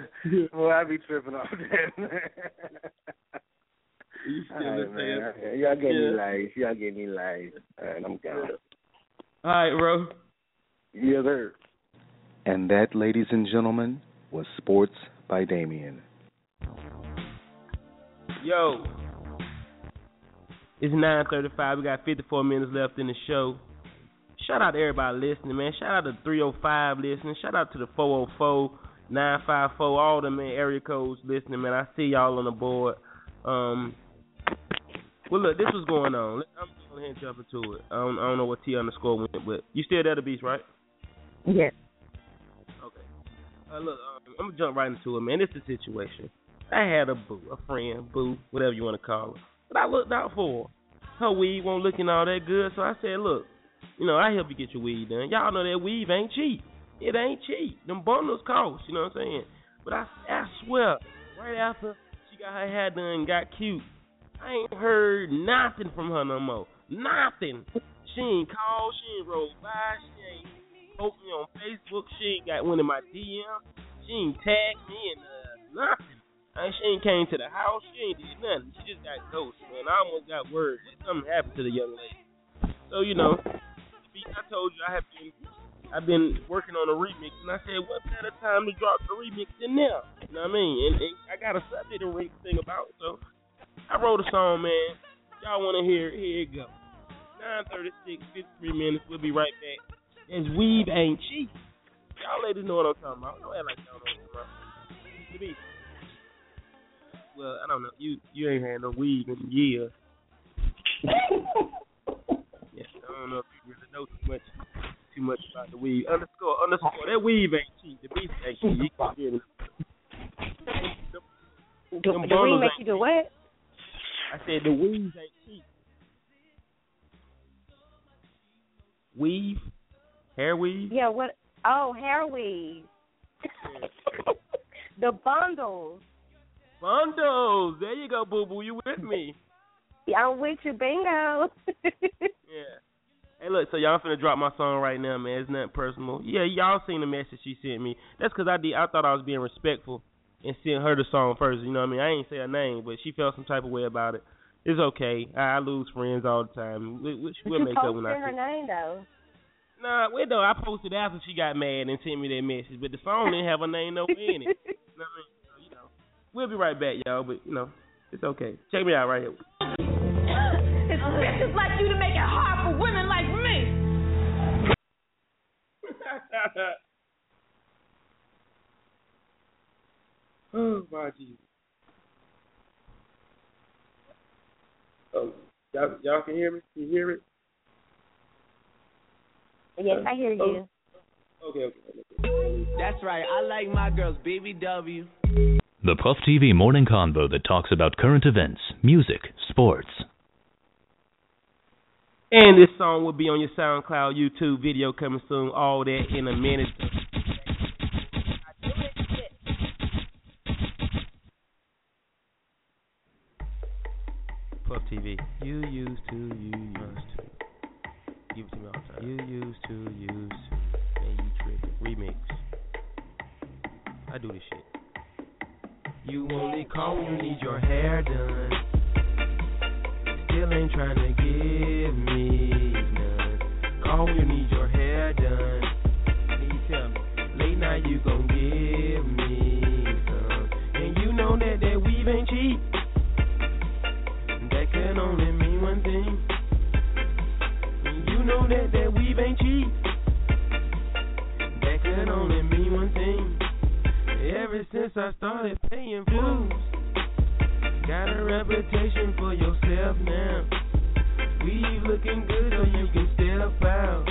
well, I be tripping off that. Man. You All still right, man. Okay, Y'all get me Yeah. live. Y'all get me live. All right, I'm gone. All right, bro. Yes, sir. And that, ladies and gentlemen, was Sports by Damien. Yo, it's nine thirty-five. We got fifty-four minutes left in the show. Shout out to everybody listening, man. Shout out to three hundred five listening. Shout out to the 404, 954, all the man area codes listening, man. I see y'all on the board. Um, well, look, this was going on. I'm just gonna jump into it. I don't, I don't know what T underscore went, but you still there, the beast, right? Yes. Okay. Uh, look, um, I'm gonna jump right into it, man. This is the situation. I had a boo, a friend, boo, whatever you want to call her. But I looked out for her. Her weed won't looking all that good, so I said, look, you know, I help you get your weed done. Y'all know that weed ain't cheap. It ain't cheap. Them bundles cost, you know what I'm saying? But I, I swear, right after she got her hair done and got cute, I ain't heard nothing from her no more. Nothing. She ain't called. She ain't rolled by. She ain't spoke me on Facebook. She ain't got one in my DM. She ain't tagged me and uh, nothing. And she ain't came to the house. She ain't did nothing. She just got ghosted, man. I almost got word that something happened to the young lady. So you know, I told you I have been I've been working on a remix, and I said, what better time to drop the remix than now? You know what I mean? And, and I got a subject to thing about, so I wrote a song, man. Y'all want to hear it? Here it go. 9:36, 53 minutes. We'll be right back. As weave ain't cheap. Y'all ladies know what I'm talking about. Don't act like y'all know what I'm talking about. Well, I don't know. You you ain't had no weave in years. yeah, I don't know if you really know too much too much about the weave. Underscore underscore that weave ain't cheap. The beast ain't cheap. You can get it. Do, Them do we bundles make you do what? I said the weave ain't cheap. Weave, hair weave. Yeah, what? Oh, hair weave. the bundles. Bundles. There you go, boo boo. You with me? Yeah, I'm with you, bingo. Yeah. Hey, look. So y'all finna drop my song right now, man. It's nothing personal. Yeah, y'all seen the message she sent me. That's because I did. I thought I was being respectful and sent her the song first. You know what I mean? I ain't say her name, but she felt some type of way about it. It's okay. I, I lose friends all the time. We, we, we'll make up when I her see. name though. Nah, wait though. I posted after she got mad and sent me that message, but the song didn't have her name nowhere in it. You know what I mean? So, you know, we'll be right back, y'all. But you know, it's okay. Check me out right here. It's, it's like you to make it oh my Jesus. Oh, y'all, y'all can hear me? Can you hear it? Yes, I hear you. Okay, okay. okay. That's right. I like my girls BBW. The Puff TV morning convo that talks about current events, music, sports. And this song will be on your SoundCloud, YouTube video coming soon. All that in a minute. Puff You used to, you used to. Give it to me all the time. You used to, used to. Man, you tripping. Remix. I do this shit. You only call when you need your hair done. Still ain't trying to give me none. Call when you need your hair done. Then you tell me, late night you gon' give me some. And you know that that weave ain't cheap. Can only mean one thing. You know that that weave ain't cheap. That can only mean one thing. Ever since I started paying dues. Got a reputation for yourself now. Weave looking good so you can step out.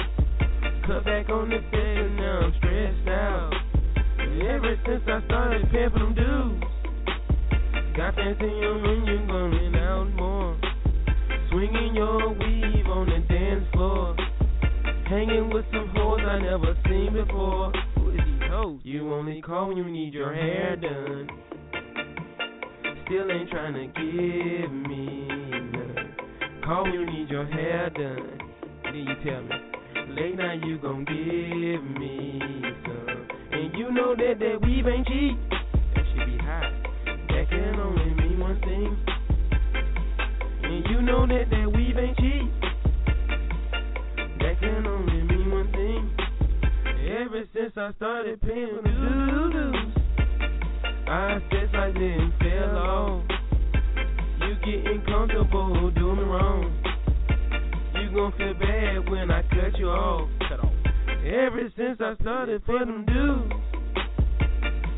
Cut back on the and now I'm stressed out. Ever since I started paying them dues. Got that thing on you going out more. Swinging your weave on the dance floor. Hanging with some hoes I never seen before. Who is these hoes? You only call when you need your hair done. Still ain't trying to give me none. Call when you need your hair done. Then you tell me, late night you gon' give me some. And you know that that weave ain't cheap. Know that that weave ain't cheap. That can only mean one thing. Ever since I started paying the dues, I said I didn't feel off. You getting comfortable doing me wrong. You gon' feel bad when I cut you off. Cut off. Ever since I started paying them dues,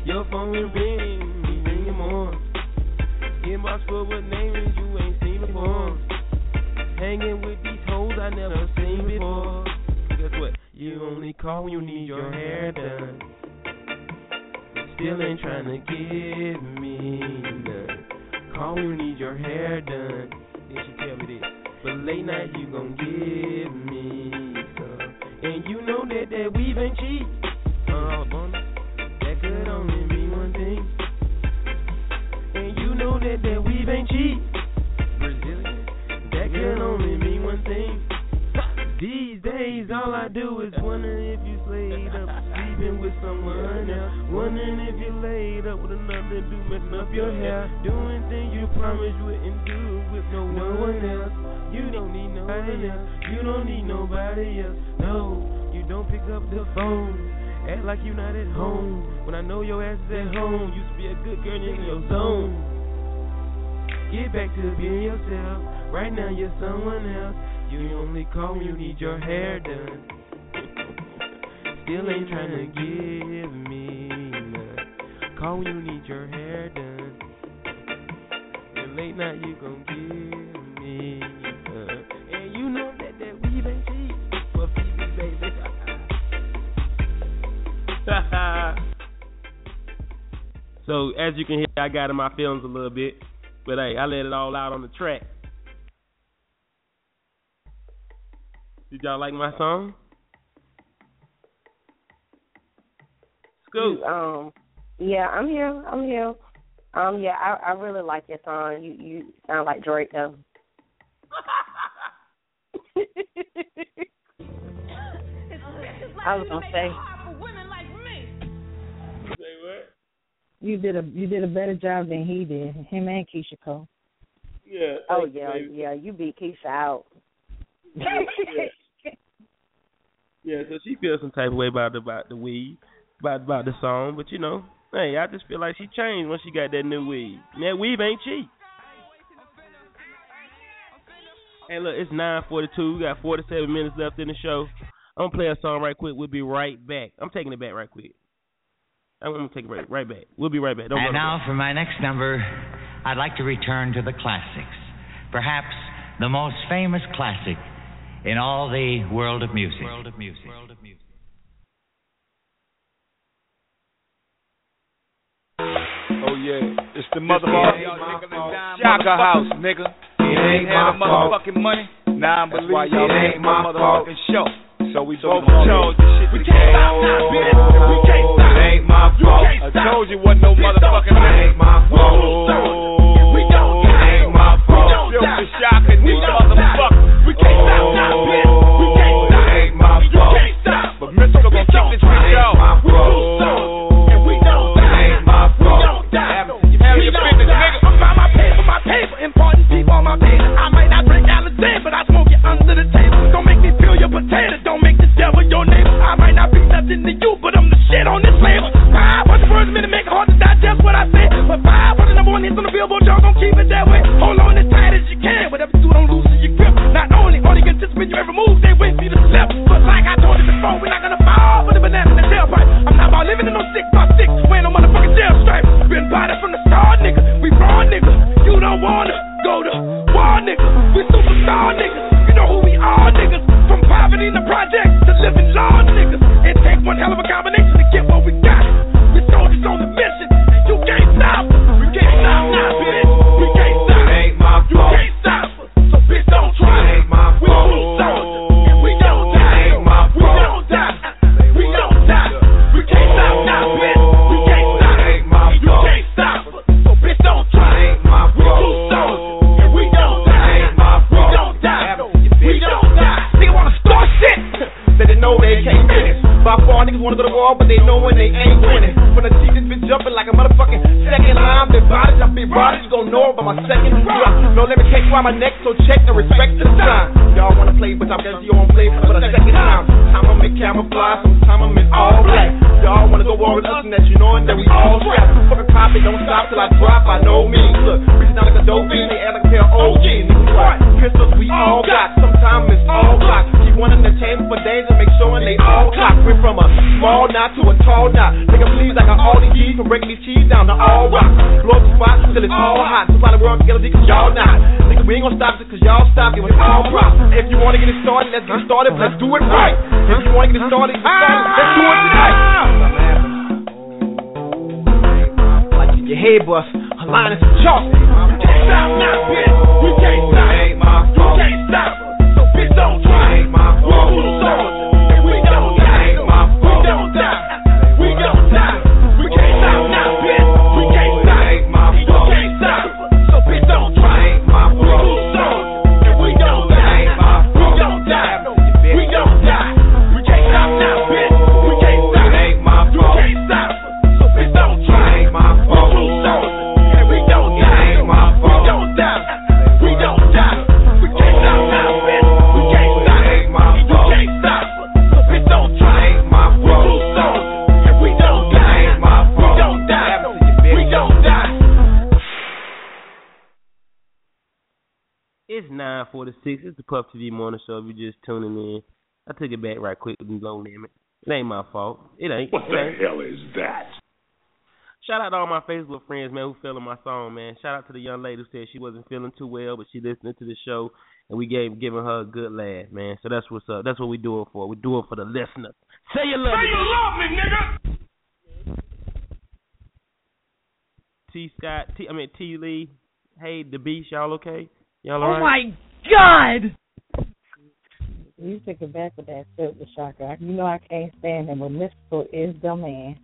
your phone been ringing, me ringing more. Inbox full with names you ain't seen before. Hanging with these hoes I never seen before. Guess what? You only call when you need your hair done. Still ain't trying to give me none. Call when you need your hair done. Then she tell me this. But late night you gon' give me some. And you know that that weave ain't cheap. Uh, that could only mean one thing. And you know that that weave ain't cheap. I do is wonder if you slayed up, sleeping with someone else. Wondering if you laid up with another dude, messing up your hair. Doing things you promised you wouldn't do with no, no one else. You don't need nobody else. You don't need nobody else. No, you don't pick up the phone. Act like you're not at home. When I know your ass is at home, used to be a good girl in your zone. Get back to being yourself. Right now you're someone else. You only call when you need your hair done. Still ain't trying to give me none. Call when you need your hair done. And late night you gon' give me none. And you know that that weave ain't cheap. For Phoebe, baby. so as you can hear, I got in my feelings a little bit. But hey, I let it all out on the track. Did y'all like my song? Scoop. You, um, yeah, I'm here. I'm here. Um, yeah, I, I really like your song. You you sound like Drake though. I was gonna say. Say what? You did a you did a better job than he did. Him and Keyshia Cole. Yeah. Oh thank you, yeah, baby. yeah. You beat Keisha out. yeah. Yeah, so she feels some type of way about about the weed, about about the song, but you know, hey, I just feel like she changed when she got that new weave. And that weave ain't cheap. Hey, look, it's 9:42. We got 47 minutes left in the show. I'm gonna play a song right quick. We'll be right back. I'm taking it back right quick. I'm gonna take it right, right back. We'll be right back. Don't and now nowhere. for my next number, I'd like to return to the classics. Perhaps the most famous classic in all the world of music. World of music. World of music. Oh yeah, it's the motherfucking Shaka House, nigga. It ain't had my the motherfucking money. Nah, I'm That's why y'all it ain't ain't my my fault. motherfucking show. So we both So chose this shit. We can't stop now, bitch. We can't stop. It ain't my fault. stop. I told you wasn't no motherfucking It ain't my fault. We don't It ain't my fault. Filthy Shaka, these motherfuckers. We can't stop now, bitch. We can't stop. It ain't my fault. stop. But Mystikal gon' kick this bitch ain't my We fault. do oh, important people on my bed. I might not drink Alexander, but I smoke it under the table. Don't make me peel your potato, don't make the devil your neighbor. I might not be nothing to you, but I'm the shit on this label. 500 words a minute make it hard to digest what I said. But 500 number one hits on the billboard, y'all gon' keep it that way. Hold on as tight as you can, whatever you do, don't lose your grip. Not only are they gonna you every move, they wait for you to slip. But like I told you before, we're not gonna fall for the banana in the tailpipe. I'm not about living in no six by six, wearing no motherfucking jail stripes. Ain't my fault. It ain't. What it the ain't. hell is that? Shout out to all my Facebook friends, man, who feeling my song, man. Shout out to the young lady who said she wasn't feeling too well, but she listening to the show, and we gave giving her a good laugh, man. So that's what's up. That's what we do it for. We do it for the listeners. Say you love Say me. you love me, nigga. T Scott, T I mean T Lee. Hey, the beast, y'all okay? Y'all alright? Oh alright? God! You took it back with that silver shocker. You know I can't stand him, but Mystikal is the man.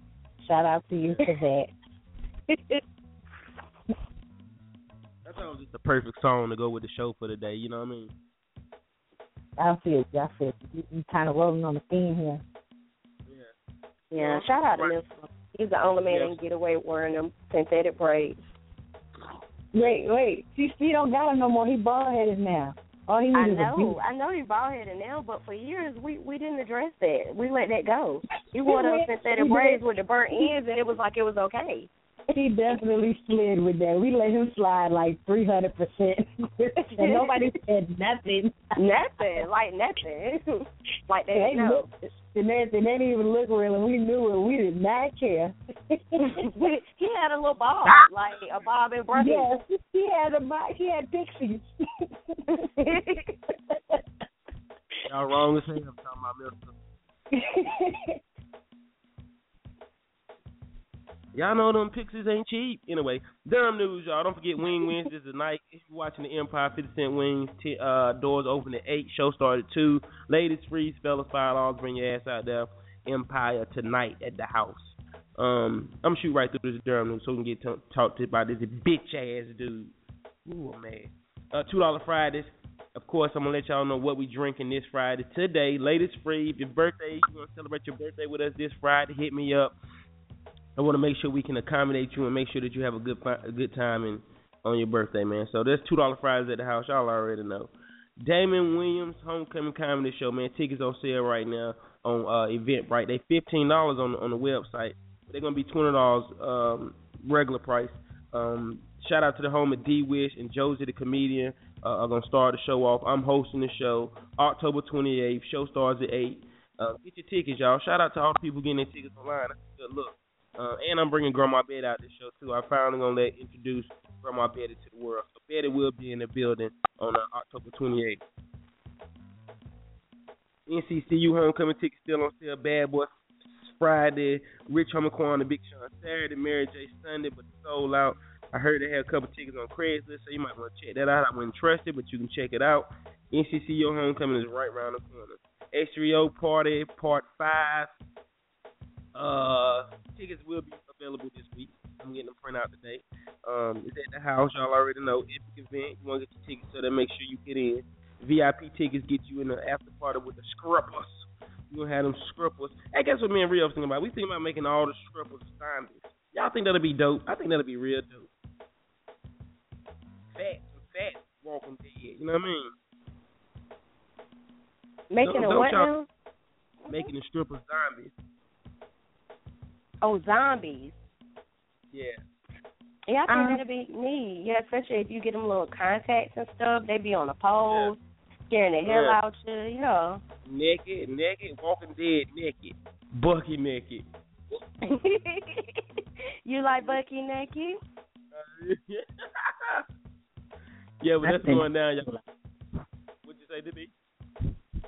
Shout out to you for that. That was just the perfect song to go with the show for today. You know what I mean? I feel you. I feel you. You, you kind of rolling on the theme here. Yeah, Yeah. shout out to him. He's the only man that can get away wearing them synthetic braids. Wait, wait. See, he don't got him no more. He bald headed now. He I know. I know he's bald headed now, but for years we we didn't address that. We let that go. He wore those synthetic braids with the burnt ends, and it was like it was okay. He definitely slid with that. We let him slide like three hundred percent, and nobody said nothing. Nothing, like nothing, like they They didn't know. looked, and they, they didn't even look real, and we knew it. We did not care. he had a little bob, like a bob and braids. Yes, he had a bo- he had pixies. Y'all wrong as hell. I'm talking about Mystikal. Y'all know them pixies ain't cheap. Anyway, Durham news, y'all. Don't forget Wing Wednesdays tonight. If you're watching the Empire, 50 Cent Wings. T- uh, doors open at 8. Show started at 2. Ladies free, fellas $5. Bring your ass out there. Empire tonight at the house. Um, I'm going to shoot right through this Durham news so we can get to talk to about this bitch ass dude. Ooh, man. Uh, $2 Fridays. Of course, I'm gonna let y'all know what we drinking this Friday. Today, ladies free. If your birthday, you want to celebrate your birthday with us this Friday, hit me up. I want to make sure we can accommodate you and make sure that you have a good a good time in, on your birthday, man. So there's two dollar Fridays at the house. Y'all already know. Damon Williams Homecoming Comedy Show, man. Tickets on sale right now on uh, Eventbrite. They fifteen dollars on on the website. But they're gonna be twenty dollars um, regular price. Um, shout out to the home of D Wish and Josie the comedian. Uh, are gonna start the show off. I'm hosting the show October 28th. Show starts at eight. Uh, get your tickets, y'all. Shout out to all the people getting their tickets online. That's a good look. Uh, and I'm bringing Grandma Betty out this show too. I finally gonna let introduce Grandma Betty to the world. So Betty will be in the building on uh, October 28th. NCCU homecoming tickets still on sale. Bad Boy Friday, Rich Homie Quan and Big Sean Saturday, Mary J Sunday, but sold out. I heard they had a couple tickets on Craigslist, so you might want to check that out. I wouldn't trust it, but you can check it out. NCCU homecoming is right around the corner. H3O party part five. Uh, tickets will be available this week. I'm getting them print out today. Um, it's at the house. Y'all already know. Epic event. You want to get your tickets, so that make sure you get in. VIP tickets get you in the after party with the scrubbers. We gonna have them strippers. Hey, guess what me and Rio was thinking about? We thinking about making all the strippers zombies. Y'all think that'll be dope? I think that'll be real dope. Fat, fat walking dead. You know what I mean? Making Don't- a what now? Making the strippers zombies. Oh, zombies. Yeah. Yeah, I think Um, that'd be neat. Yeah, especially if you get them little contacts and stuff. They be on the poles, scaring the hell Yeah. out you. Yeah. Naked, naked, walking dead, naked, bucky naked. you like Bucky naked? yeah, but I that's think- going down. Y'all. What'd you say to me?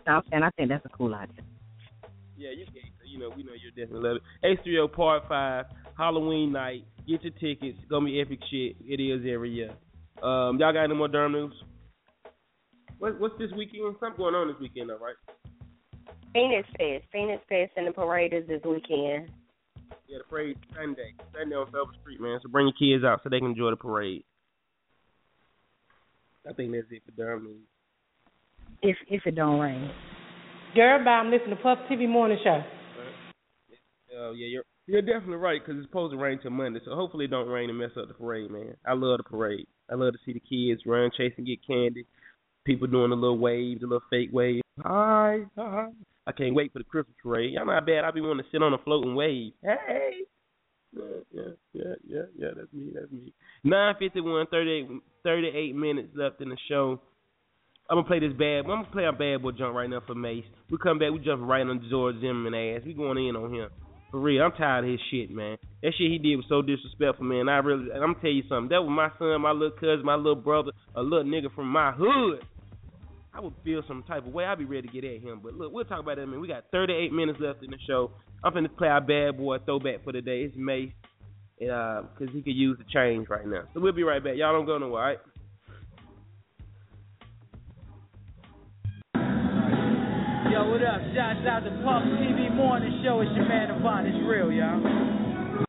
I'm saying I think that's a cool idea. Yeah, you can. You know, we know you're definitely love it. H3O Part Five, Halloween night. Get your tickets. It's gonna be epic shit. It is every year. Um, y'all got any more Durham news? What, what's this weekend? Something going on this weekend, though, right? Phoenix Fest. Phoenix Fest and the parade is this weekend. Yeah, the parade Sunday. Sunday on Silver Street, man. So bring your kids out so they can enjoy the parade. I think that's it for Durham news. If if it don't rain. Girl, I'm listening to Puff TV Morning Show. Uh, yeah, you're you're definitely right because it's supposed to rain till Monday, so hopefully it don't rain and mess up the parade, man. I love the parade. I love to see the kids run, chase, and get candy. People doing the little waves, the little fake waves. Hi, hi. I can't wait for the Christmas parade. Y'all how bad I be wanting to sit on a floating wave. Hey. Yeah, yeah, yeah, yeah, yeah. That's me. That's me. Nine fifty one, thirty eight, thirty eight minutes left in the show. I'm gonna play this bad. I'm gonna play our bad boy jump right now for Mase. We come back, we jump right on George Zimmerman ass. We going in on him. For real, I'm tired of his shit, man. That shit he did was so disrespectful, man. I really, I'm gonna tell you something. That was my son, my little cousin, my little brother, a little nigga from my hood. I would feel some type of way. I'd be ready to get at him. But look, we'll talk about that, man. We got 38 minutes left in the show. I'm finna play our bad boy throwback for the day. It's Mase, uh, cause he could use the change right now. So we'll be right back. Y'all don't go nowhere, all right? Yo, what up? Shouts out to Puff TV Morning Show. It's your man Avant. It's real, y'all.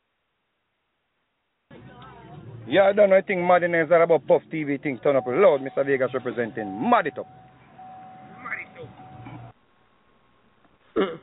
Yeah, I don't know. I think Madden is all about Puff TV thing. Turn up loud. Mr. Vegas representing. Mad it up. Now,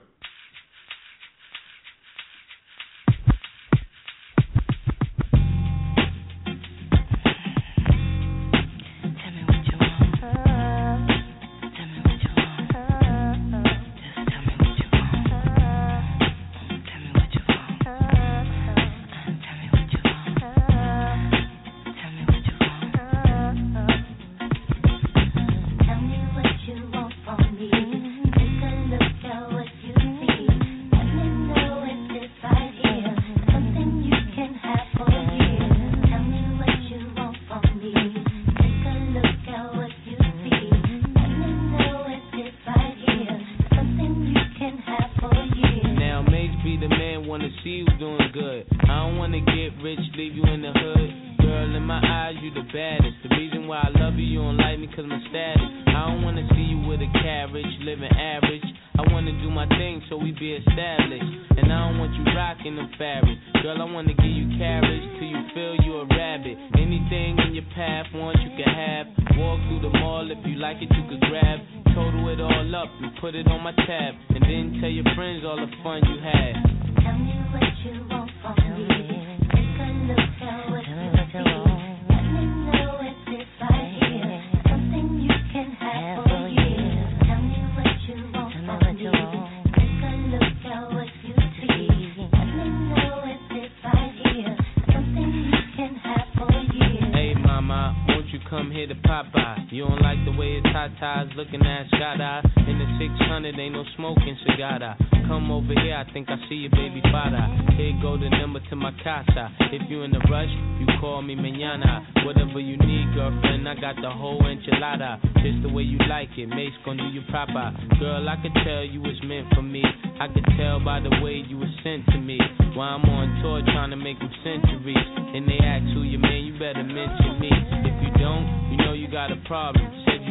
his looking at Scott In the 600 ain't no smoking cigar. Come over here, I think I see your baby father. Here go the number to my casa. If you in a rush, you call me mañana. Whatever you need, girlfriend, I got the whole enchilada. Just the way you like it, Mase gon' do you proper. Girl, I could tell you was meant for me. I could tell by the way you was sent to me. While I'm on tour trying to make them centuries. And they ask who you man, you better mention me. If you don't, you know you got a problem.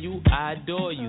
royal, I adore you.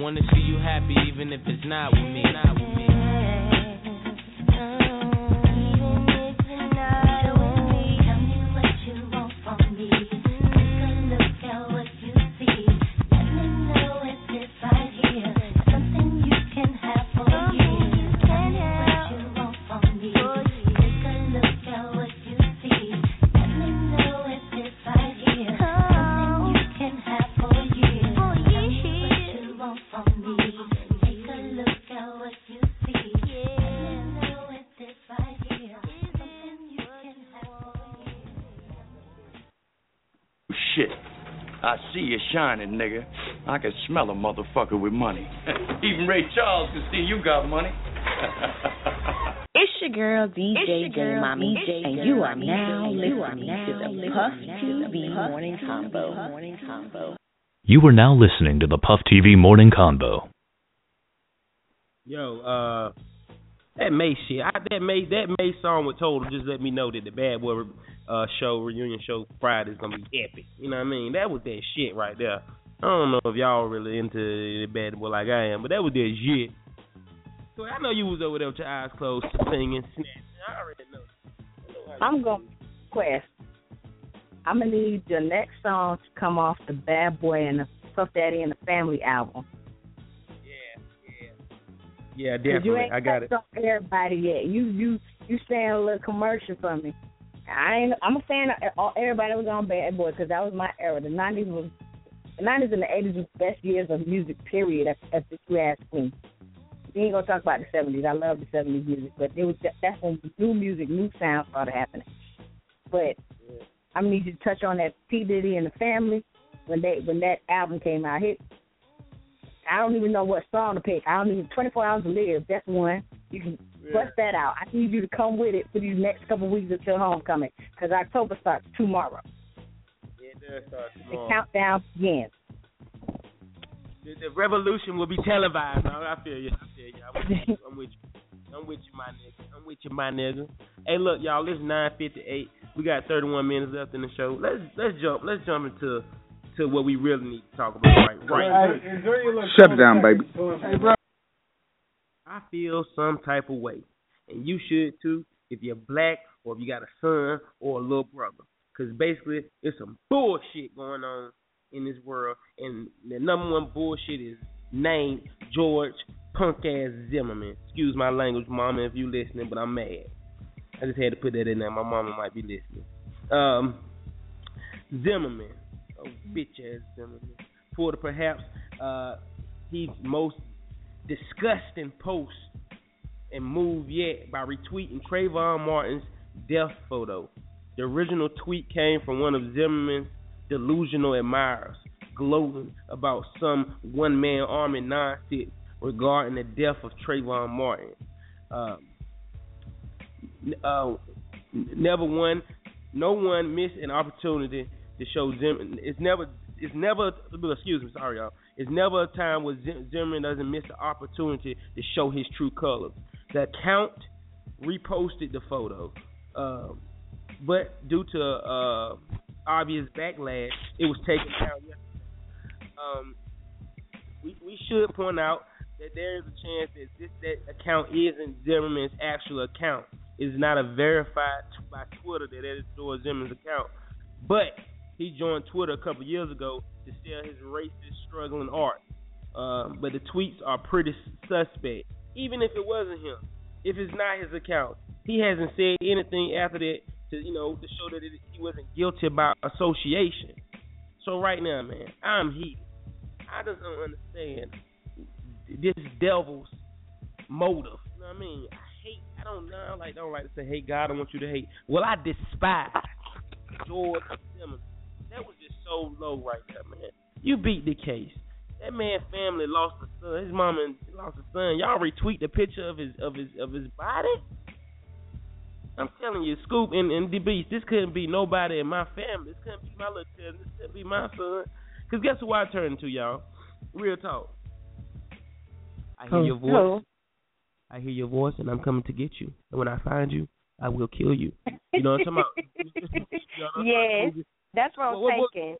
Wanna see you happy, even if it's not with me. Not with me. I see you shining, nigga. I can smell a motherfucker with money. Even Ray Charles can see you got money. It's your girl DJ J Mommy, J and you are now listening to the Puff TV Morning Convo. You are now listening to the Puff TV Morning Convo. Yo, uh, that Mase shit, I, that Mase that Mase song with Total just let me know that the Bad Boy uh show reunion show Friday is gonna be epic. You know what I mean? That was that shit right there. I don't know if y'all really into the Bad Boy like I am, but that was that shit. So I know you was over there with your eyes closed, singing, snatching. I already know. I'm going to request. I'm gonna need the next song to come off the Bad Boy and the Puff Daddy and the Family album. Yeah, definitely. You ain't I got it. everybody yet. You you you saying a little commercial for me. I ain't. I'm a fan of all- everybody was on Bad Boy because that was my era. The '90s was the '90s and the '80s was the best years of music. Period. If, if you ask me. We ain't gonna talk about the '70s. I love the '70s music, but it was that's when new music, new sounds started happening. But I need you to touch on that P Diddy and the Family when they when that album came out. Hit. I don't even know what song to pick. I don't even 24 Hours to Live. That's one. You can bust that out. I need you to come with it for these next couple of weeks until homecoming, because October starts tomorrow. Yeah, it does start The countdown begins. The, the revolution will be televised. I, I feel you. I feel you. I'm with you. I'm with you. I'm with you, my nigga. I'm with you, my nigga. Hey, look, y'all. It's 9:58. We got 31 minutes left in the show. Let's let's jump. Let's jump into to what we really need to talk about. Right, right. Shut it down, baby. I feel some type of way, and you should too. If you're black or if you got a son or a little brother, because basically it's some bullshit going on in this world, and the number one bullshit is named George Punk Ass Zimmerman. Excuse my language, Mama, if you listening, but I'm mad. I just had to put that in there. My mama might be listening. Um, Zimmerman, oh bitch ass Zimmerman, for the perhaps uh, he's most disgusting post and move yet by retweeting Trayvon Martin's death photo. The original tweet came from one of Zimmerman's delusional admirers, gloating about some one man army nonsense regarding the death of Trayvon Martin. N- uh, never one, no one missed an opportunity to show Zimmerman. It's never, it's never. Excuse me, sorry y'all. It's never a time where Zimmerman doesn't miss the opportunity to show his true colors. The account reposted the photo, um, but due to uh, obvious backlash, it was taken down. Um, we, we should point out that there is a chance that this that account isn't Zimmerman's actual account. It's not a verified t- by Twitter that that is Zimmerman's account. But he joined Twitter a couple years ago to his racist struggling art. Um, but the tweets are pretty suspect. Even if it wasn't him, if it's not his account, he hasn't said anything after that to you know to show that it, he wasn't guilty about association. So right now, man, I'm heated. I just don't understand this devil's motive. You know what I mean? I hate. I don't know. I like don't like to say, "Hey God, I want you to hate." Well, I despise George Zimmerman. That was just so low right there, man. You beat the case. That man's family lost a son. His mom and lost a son. Y'all retweet the picture of his of his of his body. I'm telling you, Scoop and, and the Beast, this couldn't be nobody in my family. This couldn't be my little cousin. This couldn't be my son. Cause guess who I turned to, y'all? Real talk. I hear your voice. hello. I hear your voice, and I'm coming to get you. And when I find you, I will kill you. You know what I'm talking about? yes, that's what I'm What- what- taking.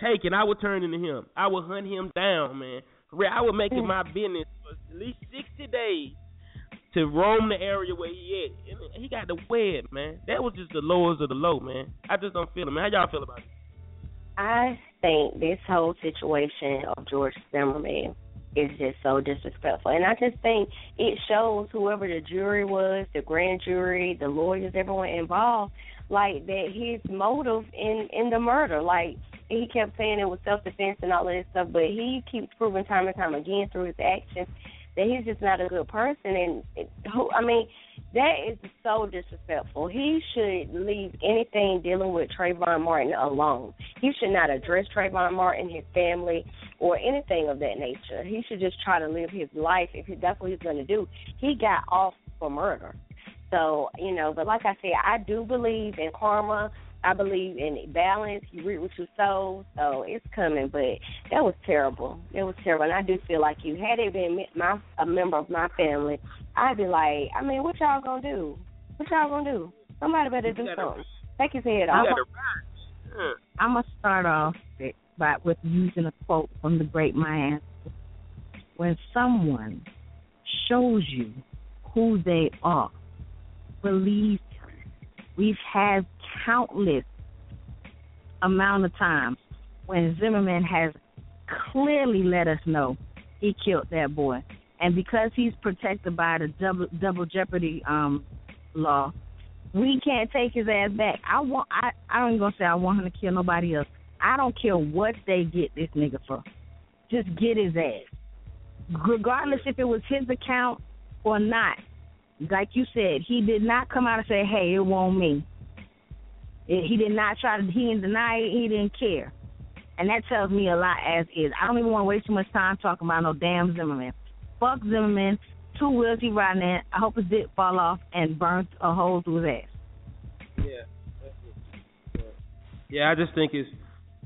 Yeah, taken. I would turn into him. I would hunt him down, man. I would make it mm. my business for at least sixty days to roam the area where he at. And he got the web, man. That was just the lowest of the low, man. I just don't feel it, man. How y'all feel about it? I think this whole situation of George Zimmerman is just so disrespectful. And I just think it shows whoever the jury was, the grand jury, the lawyers, everyone involved, like that his motive in in the murder, like he kept saying it was self defense and all of this stuff, but he keeps proving time and time again through his actions that he's just not a good person and who I mean, that is so disrespectful. He should leave anything dealing with Trayvon Martin alone. He should not address Trayvon Martin, his family, or anything of that nature. He should just try to live his life if that's what he's going to do. He got off for murder. So, you know, but like I said, I do believe in karma. I believe in balance. You reap what you sow, so it's coming. But that was terrible. That was terrible, and I do feel like you had it been my a member of my family, I'd be like, I mean, what y'all gonna do? What y'all gonna do? Somebody better do something. Take his head off. I'm gonna start off with, by, with using a quote from the great Maya Angelou. When someone shows you who they are, believe them. We've had countless amount of times when Zimmerman has clearly let us know he killed that boy, and because he's protected by the double double jeopardy um law, we can't take his ass back. I want I I don't even gonna say I want him to kill nobody else. I don't care what they get this nigga for. Just get his ass. Regardless if it was his account or not. Like you said, he did not come out and say, Hey, it won't me. He did not try to he didn't deny it, he didn't care. And that tells me a lot as is. I don't even want to waste too much time talking about no damn Zimmerman. Fuck Zimmerman. Two wheels he riding in. I hope his dick fall off and burnt a hole through his ass. Yeah. Yeah, I just think it's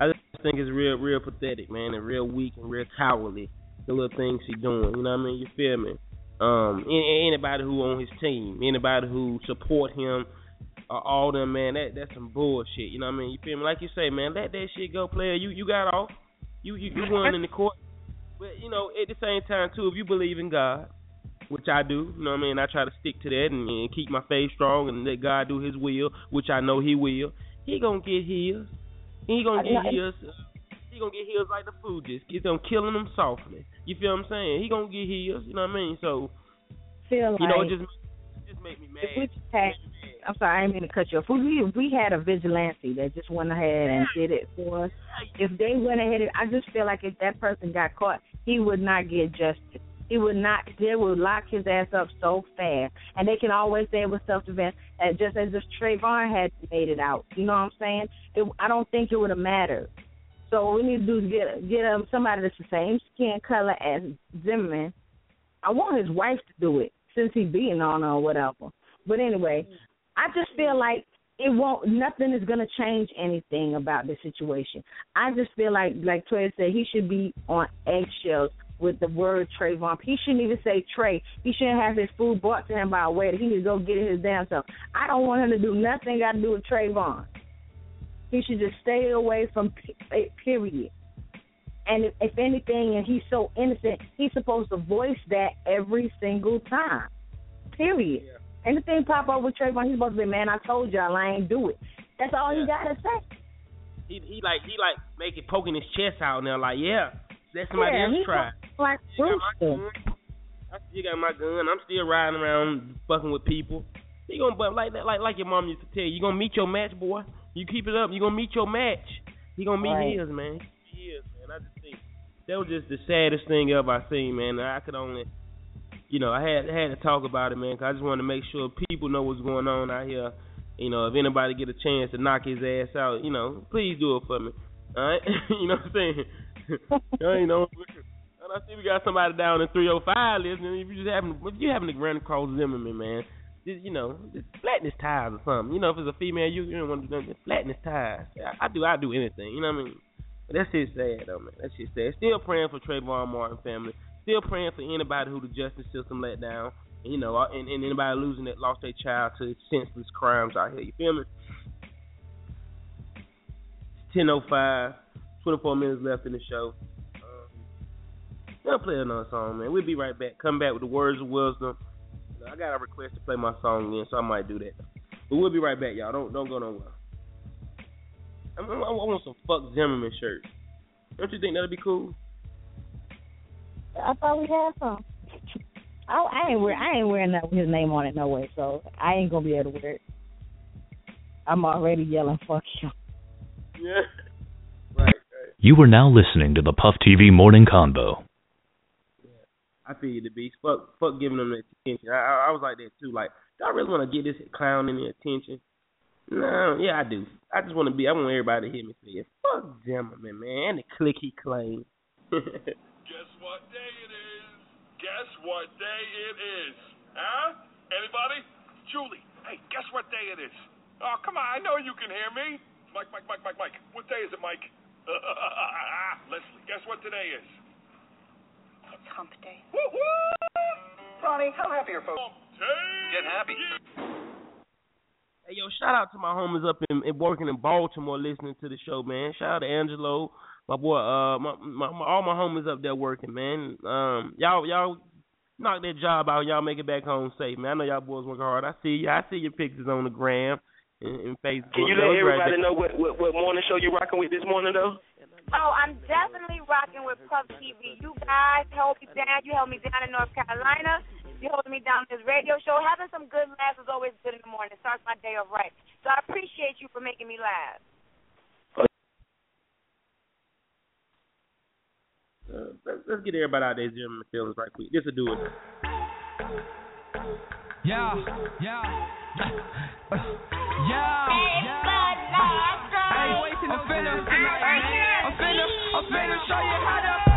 I just think it's real real pathetic, man, and real weak and real cowardly. The little things he doing, you know what I mean? You feel me? Um, anybody who on his team, anybody who support him, uh, all them, man, that that's some bullshit. You know what I mean? You feel me? Like you say, man, let that shit go, player. You you got off. You you, you won in the court. But you know, at the same time too, if you believe in God, which I do, you know what I mean, I try to stick to that and, and keep my faith strong and let God do His will, which I know He will. He gonna get his. He gonna get his. uh, He gonna get his like the food just. He's gonna killing them softly. You feel what I'm saying? He gonna get his. You know what I mean? So Feel like you know, it just it just make me mad. if we had, I'm sorry, I didn't mean to cut you off. If we we had a vigilante that just went ahead and did it for us, if they went ahead, and, I just feel like if that person got caught, he would not get justice. He would not. They would lock his ass up so fast, and they can always say it was self defense, and just as if Trayvon had made it out. You know what I'm saying? It, I don't think it would have mattered. So what we need to do is get get him somebody that's the same skin color as Zimmerman. I want his wife to do it since he beating on or whatever. But anyway, I just feel like it won't. Nothing is gonna change anything about the situation. I just feel like, like Trey said, he should be on eggshells with the word Trayvon. He shouldn't even say Trey. He shouldn't have his food brought to him by a waiter. He to go get it his damn self. I don't want him to do nothing got to do with Trayvon. He should just stay away from p- period. And if, if anything, and he's so innocent, he's supposed to voice that every single time. Period. Yeah. Anything pop up with Trayvon, he's supposed to be, man, I told y'all I ain't do it. That's all yeah. he gotta say. He he like he like making poking his chest out now, like yeah, let somebody yeah, else try. Like you got, I still got my gun. I'm still riding around fucking with people. You gonna but like that like like your mom used to tell you, you gonna meet your match, boy. You keep it up, you're gonna meet your match. He gonna meet right. his man. He is, man. I just think that was just the saddest thing ever I seen, man. I could only you know, I had had to talk about it, man, cause I just wanted to make sure people know what's going on out here you know, if anybody get a chance to knock his ass out, you know, please do it for me. All right, you know what I'm saying? you know, and I see we got somebody down in 305 listening. If you just happen, if you happen to run across Zimmerman, man, just you know, just flatten his tires or something. You know, if it's a female, you, you don't want to do nothing. Flatten his tires. I, I do. I do anything. You know what I mean? But that's just sad, though, man. That's just sad. Still praying for Trayvon Martin family. Still praying for anybody who the justice system let down you know, uh, and, and anybody losing that lost their child to senseless crimes out here. You feel me? Five, twenty four minutes left in the show. Um, I'll play another song, man. We'll be right back. Come back with the words of wisdom. You know, I got a request to play my song again, so I might do that. But we'll be right back, y'all. Don't don't go nowhere. I, I, I want some fuck Zimmerman shirts. Don't you think that'd be cool? I thought we had some. I, I ain't wear I ain't wearing that with his name on it no way, so I ain't gonna be able to wear it. I'm already yelling fuck you. Yeah. Right, right. You are now listening to the Puff TV Morning Convo. I feel you the beast. Fuck fuck giving them the attention. I, I was like that too. Like, do I really wanna get this clown any attention? No, yeah, I do. I just wanna be I want everybody to hear me say it. Fuck Zimmerman, man, and the click he claimed. Guess what day it is? Guess what day it is? Huh? Anybody? Julie, hey, guess what day it is? Oh, come on, I know you can hear me. Mike, Mike, Mike, Mike, Mike. What day is it, Mike? Leslie, guess what today is? It's hump day. Ronnie, how happy are folks? Get happy. Hey, yo, shout out to my homies up in, in working in Baltimore listening to the show, man. Shout out to Angelo, my boy, uh, my, my, my all my homies up there working, man. Um, y'all y'all knock that job out, y'all make it back home safe, man. I know y'all boys work hard. I see you. I see your pictures on the gram and, and Facebook. Can you let everybody know what, what what morning show you rocking with this morning though? Oh, I'm definitely rocking with Puff TV. You guys held me down. You held me down in North Carolina. You holding me down in this radio show. Having some good laughs is always good in the morning. It starts my day off right. So I appreciate you for making me laugh. Uh, let's, let's get everybody out there Jim feelings right quick. This will do it. Yeah, yeah, yeah, yeah. I the finna. I'm finna, I'm finna show you how to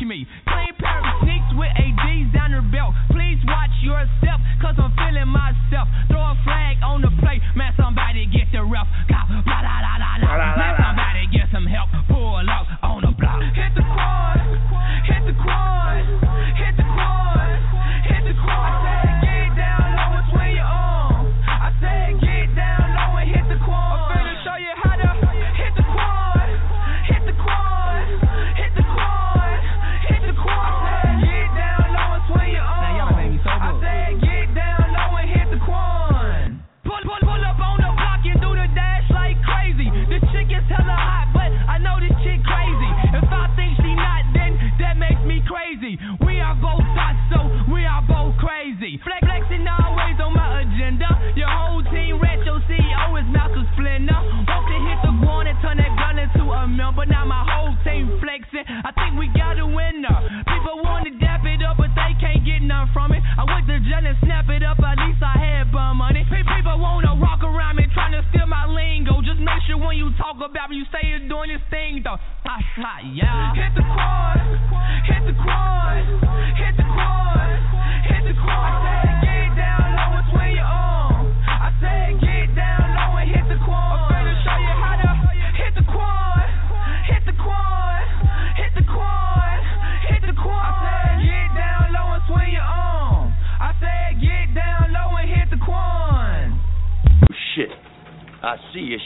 watch me. Clean pair of sneaks with a D's down her belt. Please watch yourself, cause I'm feeling myself. Throw a flag on the plate, man, somebody get the ref.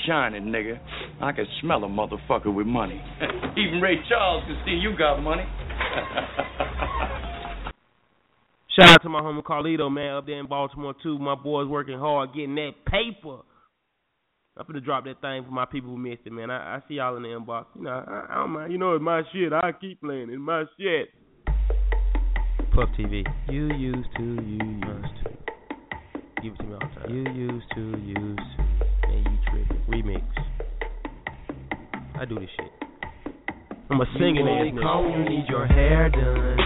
Shining, nigga. I can smell a motherfucker with money. Even Ray Charles can see you got money. Shout out to my homie Carlito, man, up there in Baltimore too. My boys working hard, getting that paper. I'm gonna drop that thing for my people who missed it, man. I, I see y'all in the inbox. You know, I, I don't mind. You know, it's my shit. I keep playing. It's my shit. Puff TV. You used to, you used to. Give it to me all the time. You used to, used to. Man, you tripping. Remix. I do this shit. I'm a singing ass nigga. call when you need your hair done.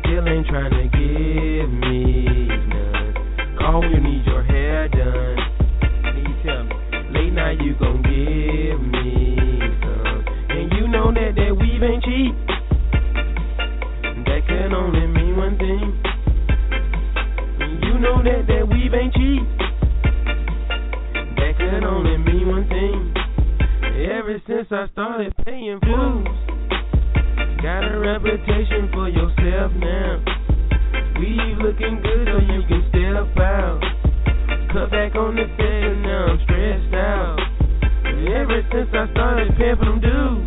Still ain't trying to give me none. Call when you need your hair done. You tell me. Late night you gon' give me some. And you know that that weave ain't cheap. That can only mean one thing. And you know that that weave ain't cheap. That can only mean one thing. Ever since I started paying dues, got a reputation for yourself now. Weave looking good so you can step out. Cut back on the and now I'm stressed out. Ever since I started paying for them dues,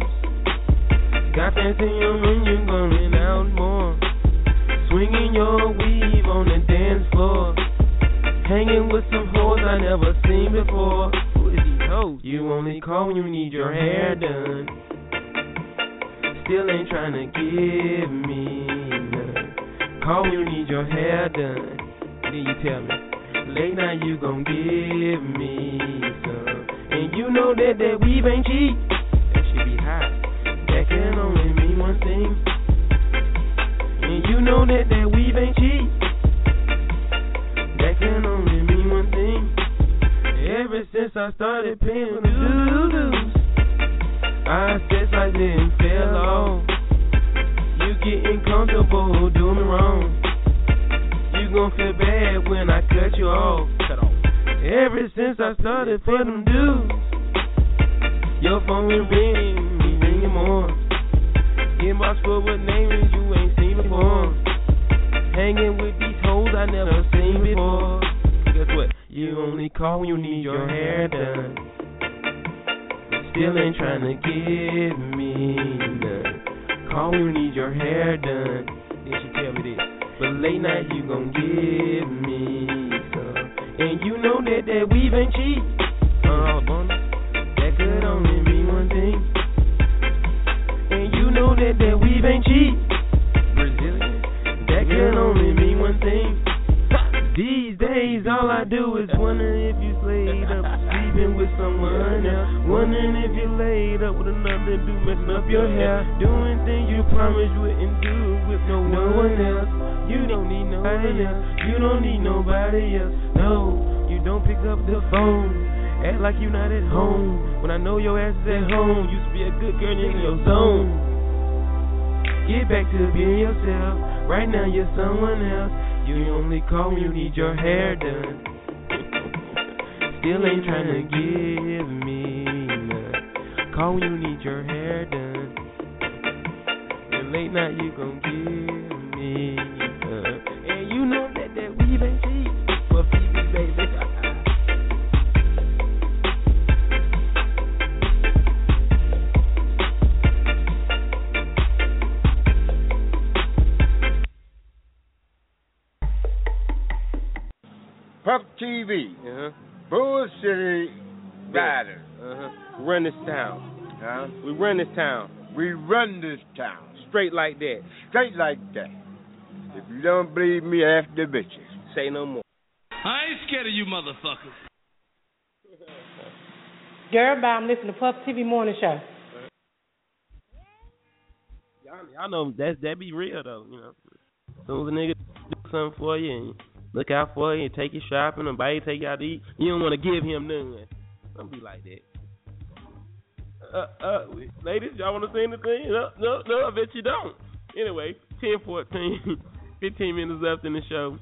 got fancy on when you going out more. Swinging your weave on the dance floor. Hanging with some hoes I never seen before. Who is these hoes? You only call when you need your hair done. Still ain't trying to give me none. Call when you need your hair done. Then you tell me. Late night you gon' give me some. And you know that that weave ain't cheap. That should be high. That can only mean one thing. And you know that that weave ain't cheap. Ever since I started paying dues, I said I didn't fell off. You getting comfortable doing me wrong. You gon' feel bad when I cut you off. Cut off. Ever since I started paying dues, your phone will ring, me ringing more. Inbox full what names you ain't seen before. Hanging with these hoes I never seen before. You only call when you need your hair done. Still ain't trying to give me none. Call when you need your hair done. Then she tell me this. But late night you gon' give me some. And you know that that weave ain't cheap. Uh. That could only mean up your hair. Doing things you promised you wouldn't do with no, one else. You don't need nobody else. You don't need nobody else. No, you don't pick up the phone. Act like you're not at home. When I know your ass is at home, used to be a good girl in your zone. Get back to being yourself. Right now you're someone else. You only call when you need your hair done. Still ain't trying to give me none. Call when you need your hair done. Night you gon' give me none. And you know that that ain't cheap. For Phoebe, baby. Puff TV. Uh-huh. Bull City Riders. Uh-huh. Run this town. Huh? We run this town. We run this town. Straight like that. Straight like that. If you don't believe me, ask the bitches. Say no more. I ain't scared of you motherfuckers. Girl, bye. I'm listening to Puff TV Morning Show. Y'all, y'all know that that be real though, you know. As soon as a nigga do something for you and look out for you and take you shopping and buy you take you out to eat, you don't want to give him none. Don't be like that. Uh, uh, ladies, y'all want to say anything? No, no, no, I bet you don't. Anyway, 10, 14, 15 minutes left in the show.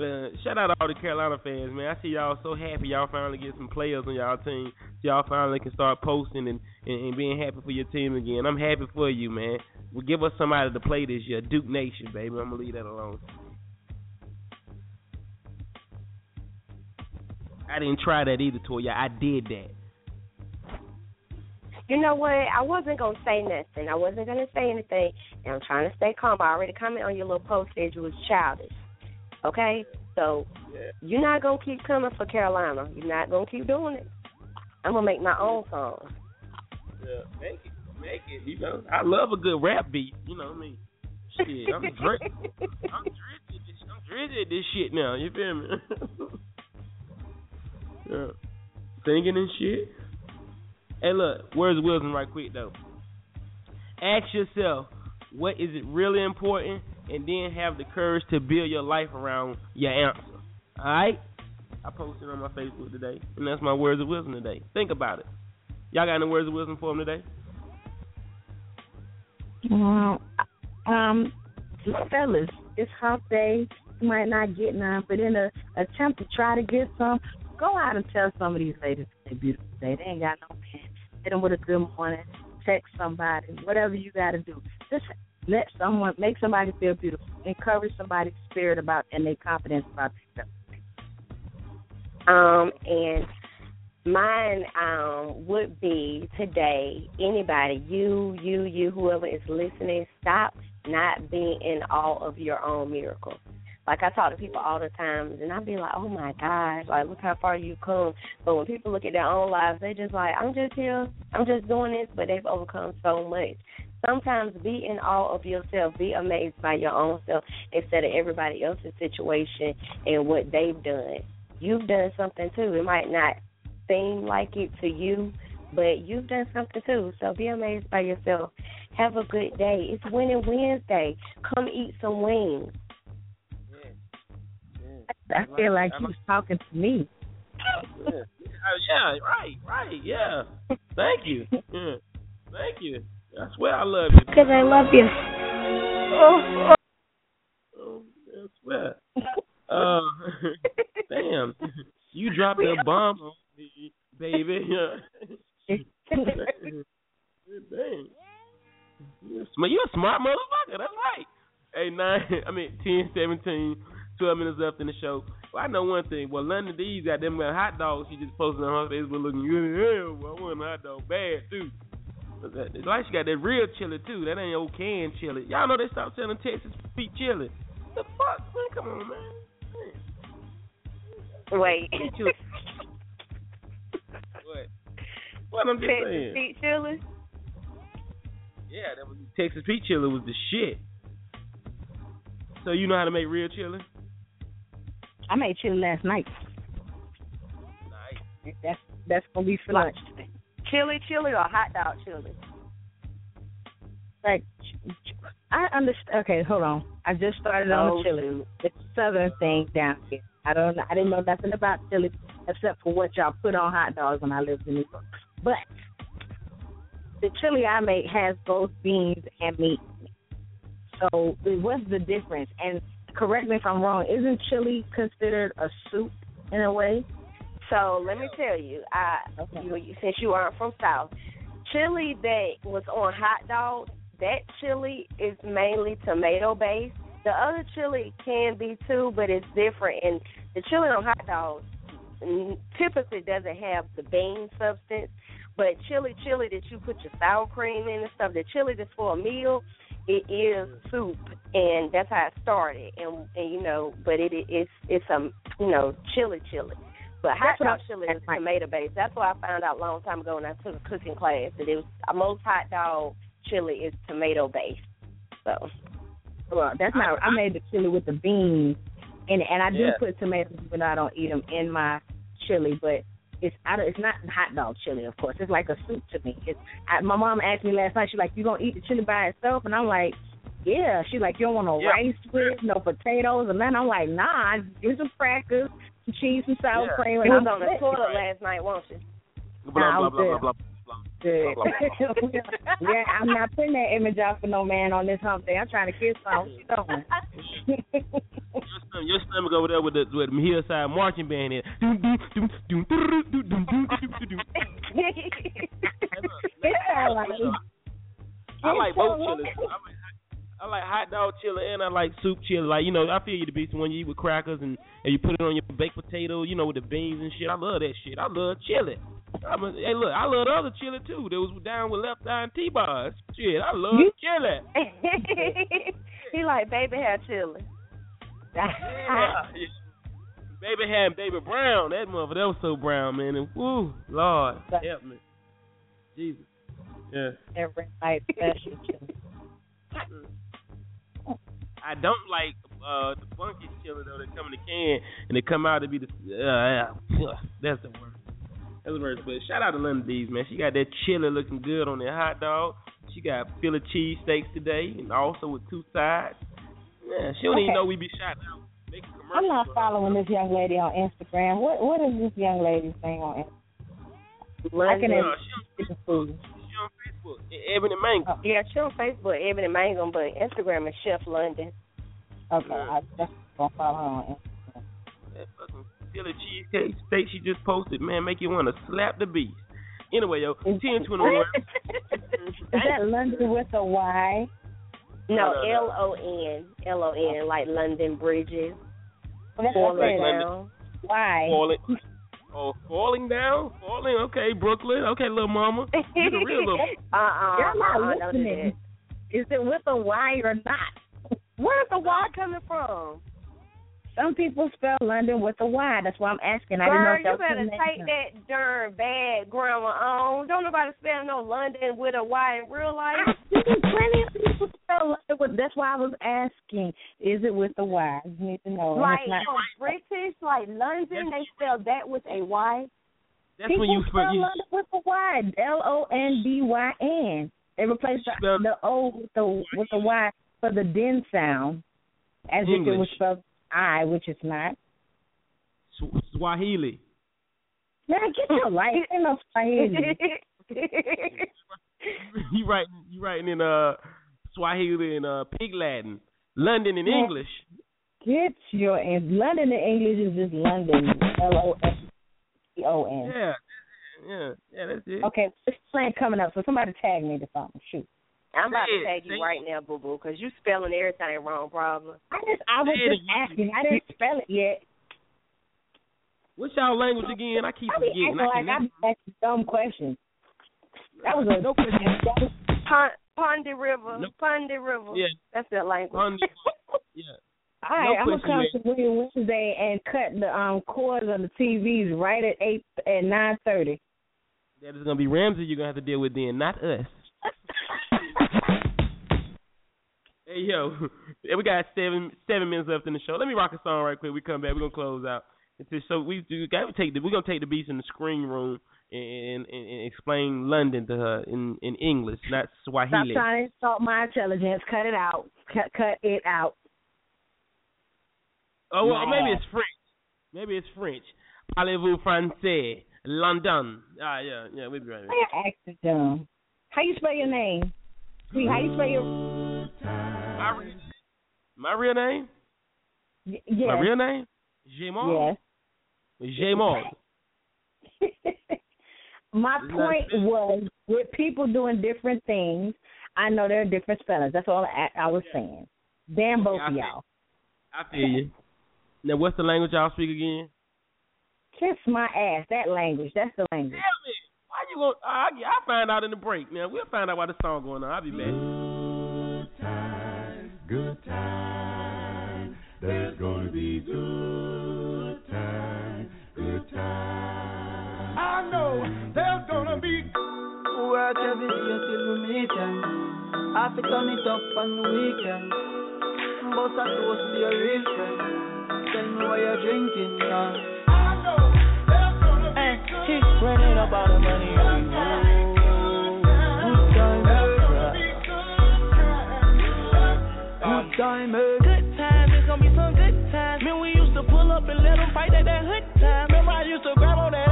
Uh, shout out to all the Carolina fans, man. I see y'all so happy y'all finally get some players on y'all team. Y'all finally can start posting and, and, and being happy for your team again. I'm happy for you, man. Well, give us somebody to play this year. Duke Nation, baby. I'm going to leave that alone. I didn't try that either, Toya. I did that. You know what? I wasn't gonna say nothing. I wasn't gonna say anything, and I'm trying to stay calm. I already commented on your little post said you was childish. Okay, so you're not gonna keep coming for Carolina. You're not gonna keep doing it. I'm gonna make my own song. Yeah, make it, make it. You know, I love a good rap beat. You know what I mean? Shit, I'm dri- I'm drizzy. I'm drizzy at this shit now. You feel me? yeah, singing and shit. Hey, look, where's Wilson? Right quick though. Ask yourself, what is it really important, and then have the courage to build your life around your answer. All right? I posted on my Facebook today, and that's my words of wisdom today. Think about it. Y'all got any words of wisdom for him today? Well, um, fellas, it's hump day. You might not get none, but in a attempt to try to get some, go out and tell some of these ladies they're beautiful today. They ain't got no man. Hit them with a good morning. Text somebody. Whatever you got to do. Just let someone make somebody feel beautiful. Encourage somebody's spirit about and their confidence about themselves. Um, and mine um would be today. Anybody, you, you, you, whoever is listening, stop not being in awe of your own miracle. Like I talk to people all the time, and I be like, "Oh my gosh, like look how far you've come." But when people look at their own lives, they just like, "I'm just here, I'm just doing this," but they've overcome so much. Sometimes be in awe of yourself, be amazed by your own self instead of everybody else's situation and what they've done. You've done something too. It might not seem like it to you, but you've done something too. So be amazed by yourself. Have a good day. It's Winning Wednesday. Come eat some wings. I feel like he was talking to me. Yeah, Uh, yeah right, right, yeah. Thank you. Yeah. Thank you. I swear I love you. Because I love you. Oh, oh, I swear. Uh, damn. You dropped a bomb on me, baby. Dang. You're a smart motherfucker. That's right. Hey, nine. I mean, ten, seventeen, twelve minutes left in the show. Well, I know one thing. Well, London D's got them hot dogs. She just posted on her Facebook looking good hell. Well, I want a hot dog bad too. But that, it's like she got that real chili too. That ain't old canned chili. Y'all know they stopped selling Texas Pete chili. The fuck, man? Come on, man. Wait. What? What I'm just Texas saying. feet chili? Yeah, that was Texas Pete chili was the shit. So you know how to make real chili? I made chili last night. Nice. That's that's gonna be for lunch. Chili chili or hot dog chili? Like, I understand. Okay, hold on. I just started on Oh, chili. It's a southern thing down here. I don't. I didn't know nothing about chili except for what y'all put on hot dogs when I lived in New York. But the chili I make has both beans and meat. So what's the difference? And correct me if I'm wrong. Isn't chili considered a soup in a way? So let me tell you, I you, you since you aren't from South, chili that was on hot dogs, that chili is mainly tomato based. The other chili can be too, but it's different. And the chili on hot dogs typically doesn't have the bean substance. But chili, chili that you put your sour cream in and stuff, the chili that's for a meal, it is soup, and that's how it started. And, and you know, but it it's it's a you know chili chili. But hot That's what dog chili is right. tomato based. That's what I found out a long time ago when I took a cooking class that it was most hot dog chili is tomato based. So Well, that's not. I made the chili with the beans, and and I do Yeah. put tomatoes, but I don't eat them in my chili. But it's I don't, it's not hot dog chili, of course. It's like a soup to me. It's I, my mom asked me last night. She's like, "You gonna eat the chili by itself?" And I'm like, "Yeah." She's like, "You don't want no Yeah. rice with it, no potatoes?" And then I'm like, "Nah, give some crackers, some cheese, some sour yeah. cream." you And was I'm on the toilet last night, won't you? Blah Nah, blah blah blah blah. Good. yeah, I'm not putting that image out for no man on this hump day. I'm trying to kiss someone. What you doing? your, stomach, over there with the with the hillside marching band in. yeah, like, I like both chillers. I, like hot dog chili and I like soup chili. Like you know, I feel you to be when you eat with crackers and and you put it on your baked potato. You know, with the beans and shit. I love that shit. I love chili. I'm a, hey, look, I love the other chili too. That was down with left eye and T-Boz. Shit, I love chili. he like baby hair chili. Yeah. Baby had baby brown. That mother, that was so brown, man. And woo, Lord, help me, Jesus. Yeah. Every night special chili. I don't like uh the funky chili though They come in the can and they come out to be the uh, that's the worst. That's the worst. But shout out to London D's man. She got that chili looking good on that hot dog. She got Philly cheese steaks today and also with two sides. Yeah, she don't Okay. even know we be shouting out. Make a commercial. I'm not following this young lady on Instagram. What what is this young lady's name on Instagram? I can Uh, see the food. She on Facebook. Ebony Mango. Yeah, she on Facebook, Ebony Mangum, but Instagram is Chef London. Okay, I just gonna follow her on Instagram. That cheesecake steak she just posted, man, make you want to slap the beast. Anyway, yo, ten twenty one. Is that London with a Y? No. L O N, L O N, like London Bridges. Well, Falling what down. Why? Falling. Oh, falling down, falling. Okay, Brooklyn. Okay, little mama. You the real little. Uh uh You're not uh-uh, listening. Is it with a Y or not? Where's the Y coming from? Some people spell London with a Y. That's why I'm asking. I didn't know Girl, if you that was better take name. that darn bad grammar on. Don't nobody spell no London with a Y in real life. I plenty of people spell London with. That's why I was asking. Is it with a Y? You need to know. And Like it's not- British, like London, they spell that with a Y. That's people when you spell you, London with a Y. L O N D Y N. They replace the, the O with the with the Y for the din sound, as if it was spelled I, which is not. Swahili. Man, get your life. Ain't no Swahili. you writing you writing in uh Swahili and uh Pig Latin. London in Yeah. English. Get your in London in English is just London. L O S T O N. Yeah. Yeah. Yeah, that's it. Okay, this plan coming up, so somebody tag me to something. Shoot. I'm about to tag say you it. right now, boo boo, because you spelling everything wrong, probably. I just I was just asking. I didn't spell it yet. What's y'all language again? I keep I be forgetting. acting I like can I be asking dumb questions. That was a No question. Pond, Pondy River, Nope. Pondy River. Yeah. That's their language. Pond- yeah. All right, No I'm gonna come man. to William Wednesday and cut the um cords on the TVs right at eight at nine thirty. That is gonna be Ramsey you're gonna have to deal with then, not us. Hey yo, we got seven seven minutes left in the show. Let me rock a song right quick. We come back. We're gonna close out. So we do got to take the we're gonna take the beast in the screen room and, and, and explain London to her in in English, not Stop Swahili. trying to insult my intelligence. Cut it out. Cut cut it out. Oh well, Yeah. maybe it's French. Maybe it's French. Parlez-vous français? London. Ah yeah, yeah, we'll be right back. You dumb? How you spell your name? How you spell your My, re- my real name? y- yes. My real name? Jamal. Yes. Jamal. My point was with people doing different things, I know there are different spellings. That's all I, I was saying. Damn both Yeah, of y'all. I feel you. Now, what's the language y'all speak again? Kiss my ass. That language. That's the language. Damn it! Why you going? I I find out in the break. Now we'll find out why the song going on. I'll be back. Good time. There's gonna be good time. Good time. I know there's gonna be Work every day till we meet ya. Have to turn it up on the weekend. But I toast to your real friend. Tell me what you're drinking now. Hey, keep running up all the money Time, Good time, it's gonna be some good time. Man, we used to pull up and let them fight at that hood time. Remember, I used to grab on that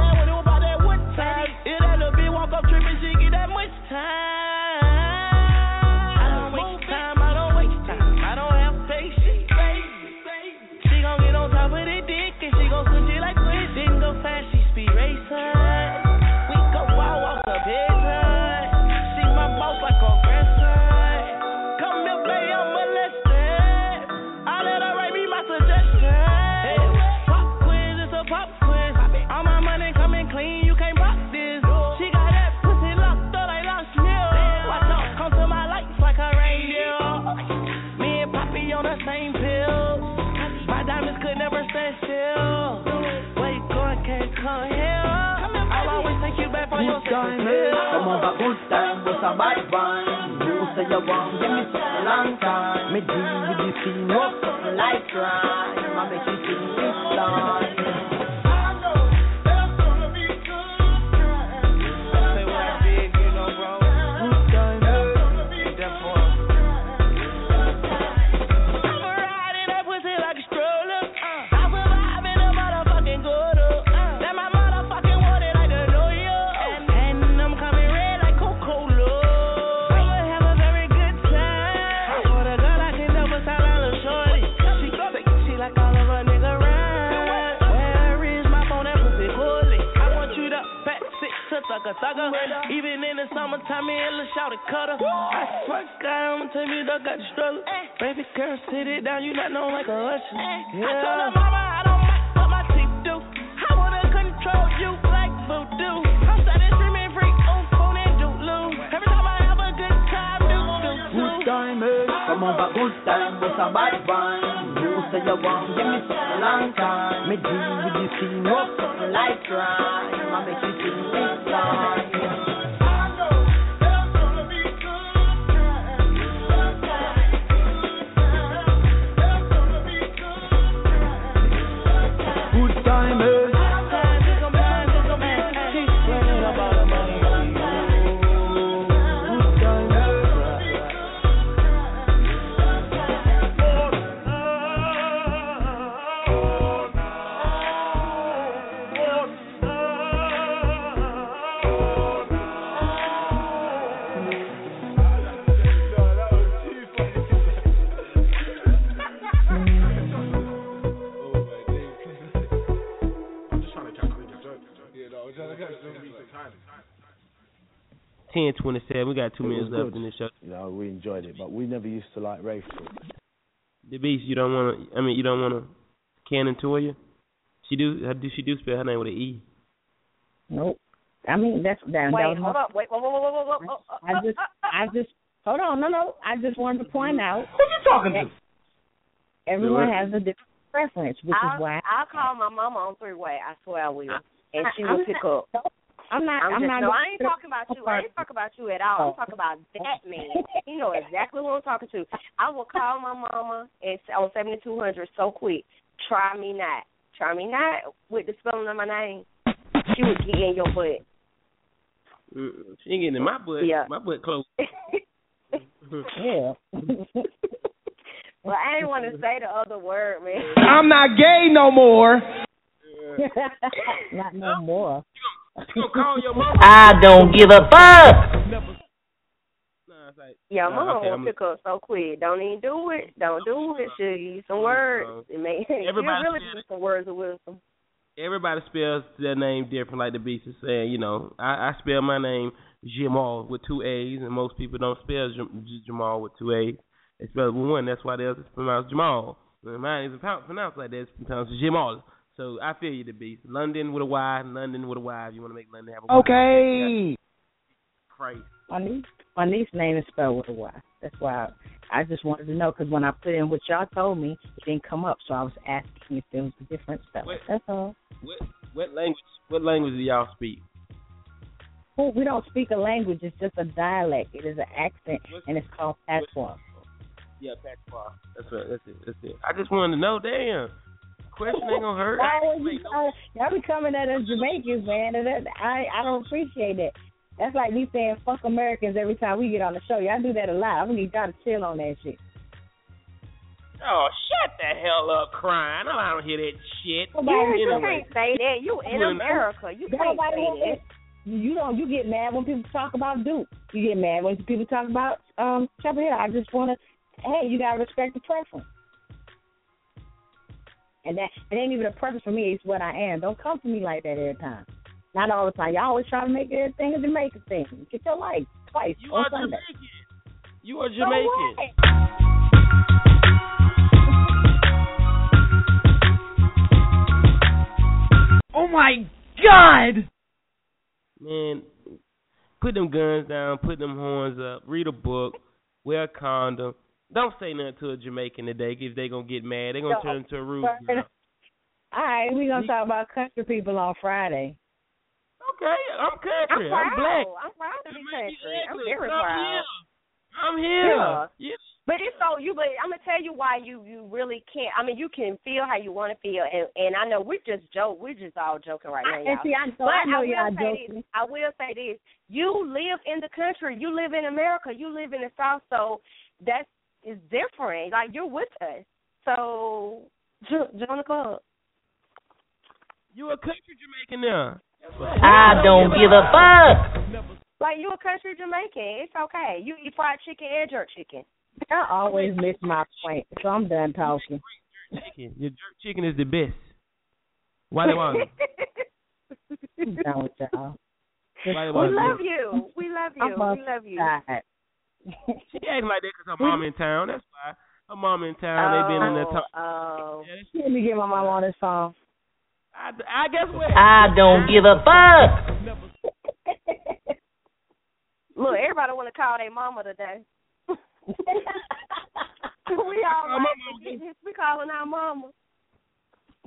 Good time? Come back good time, but a bad wine. You say you want, give me something long time. Me deal with scene, up something like crime. I make you sing this line. Got two It minutes left in the show. You know, we enjoyed it, but we never used to like Rafe. The beast. You don't want to. I mean, you don't want to. Cannon Toya. She do. How do she do spell her name with an E? Nope. I mean that's that. that Wait, was hold my, up. Wait, whoa, whoa, whoa, whoa, whoa, whoa. I just I just hold on. No, no. I just wanted to point out. Who you talking to? Everyone has a different preference, which I'll, is why I'll call my mama on three way. I swear I will, and she I'm will pick not- up. I'm not. I'm, I'm just, not. no, I ain't talking about you. I ain't talking about you at all. I'm talking about oh. that man. You know exactly who I'm talking to. I will call my mama and s- on seventy two hundred so quick. Try me not. Try me not with the spelling of my name. She would get in your butt. Mm-mm. She ain't getting in my butt. Yeah. My butt close. yeah. Well, I didn't want to say the other word, man. I'm not gay no more. not no more. You gonna call your? I don't give a fuck. Nah, it's like, Yeah, okay, will I'm- pick up so quick. Don't even do it. Don't do it. She'll give you some words. It may she'll Everybody really said some words of wisdom. everybody spells their name different, like the beast is saying. You know, I, I spell my name Jamal with two A's, and most people don't spell Jam- J- Jamal with two A's. They spell it with one. That's why theirs is pronounced Jamal. And mine isn't pro- pronounced like that. It's pronounced Jamal. So I feel you, the beast. London with a Y, London with a Y. If you want to make London have a Y. Okay. Christ. My niece, my niece's name is spelled with a Y. That's why I, I just wanted to know because when I put in what y'all told me, it didn't come up. So I was asking if there was a different spelling. Wait. That's all. What what language? What language do y'all speak? Well, we don't speak a language. It's just a dialect. It is an accent, and it's called patois. Yeah, patois. That's right. That's it. That's it. I just wanted to know. Damn. Question ain't gonna hurt. Why would you, uh, y'all be coming at us Jamaicans, man, and that, I I don't appreciate that. That's like me saying fuck Americans every time we get on the show. Y'all do that a lot. I need y'all to chill on that shit. Oh, shut the hell up, crying. I don't hear that shit. You, you Anyway. can't say that. You in Well, America. You can't say wants that. it. You don't. You get mad when people talk about Duke. You get mad when people talk about um Chapel Hill. I just want to. Hey, you gotta respect the preference. And that it ain't even a preference for me. It's what I am. Don't come to me like that every time. Not all the time. Y'all always try to make everything a Jamaican thing. Get your life twice You on are Sunday. Jamaican. You are Jamaican. what? Oh my God! Man, put them guns down, put them horns up, read a book, wear a condom. Don't say nothing to a Jamaican today if they gonna get mad. they gonna No, turn into a rude girl. All right, we're gonna talk about country people on Friday. Okay, I'm country. I'm proud. black. I'm proud to be country. I'm Exactly. very I'm proud. here. I'm here. Yeah. But it's so you. But I'm gonna tell you why you you really can't. I mean, you can feel how you want to feel, and and I know we're just joke. We're just all joking right now, And y'all. see, I, but I know will y'all say joking. This, I will say this: you live in the country. You live in America. You live in the South. So that's is different. Like you're with us. So join the club. You a country Jamaican now. I don't give a fuck. Like you a country Jamaican. It's okay. You eat fried chicken and jerk chicken. I always miss my point, so I'm done talking. Chicken. Your jerk chicken is the best. Why they want it? I'm done with y'all. We love you. We love you. We love you. Outside. She acting like that because her mom in town. That's why. Her mom in town. They been in there talking. Oh. oh. Let me get my mom on this phone. I, I guess what? I don't give a fuck. Look, everybody want to call their mama today. we all Call my like, we calling our mama.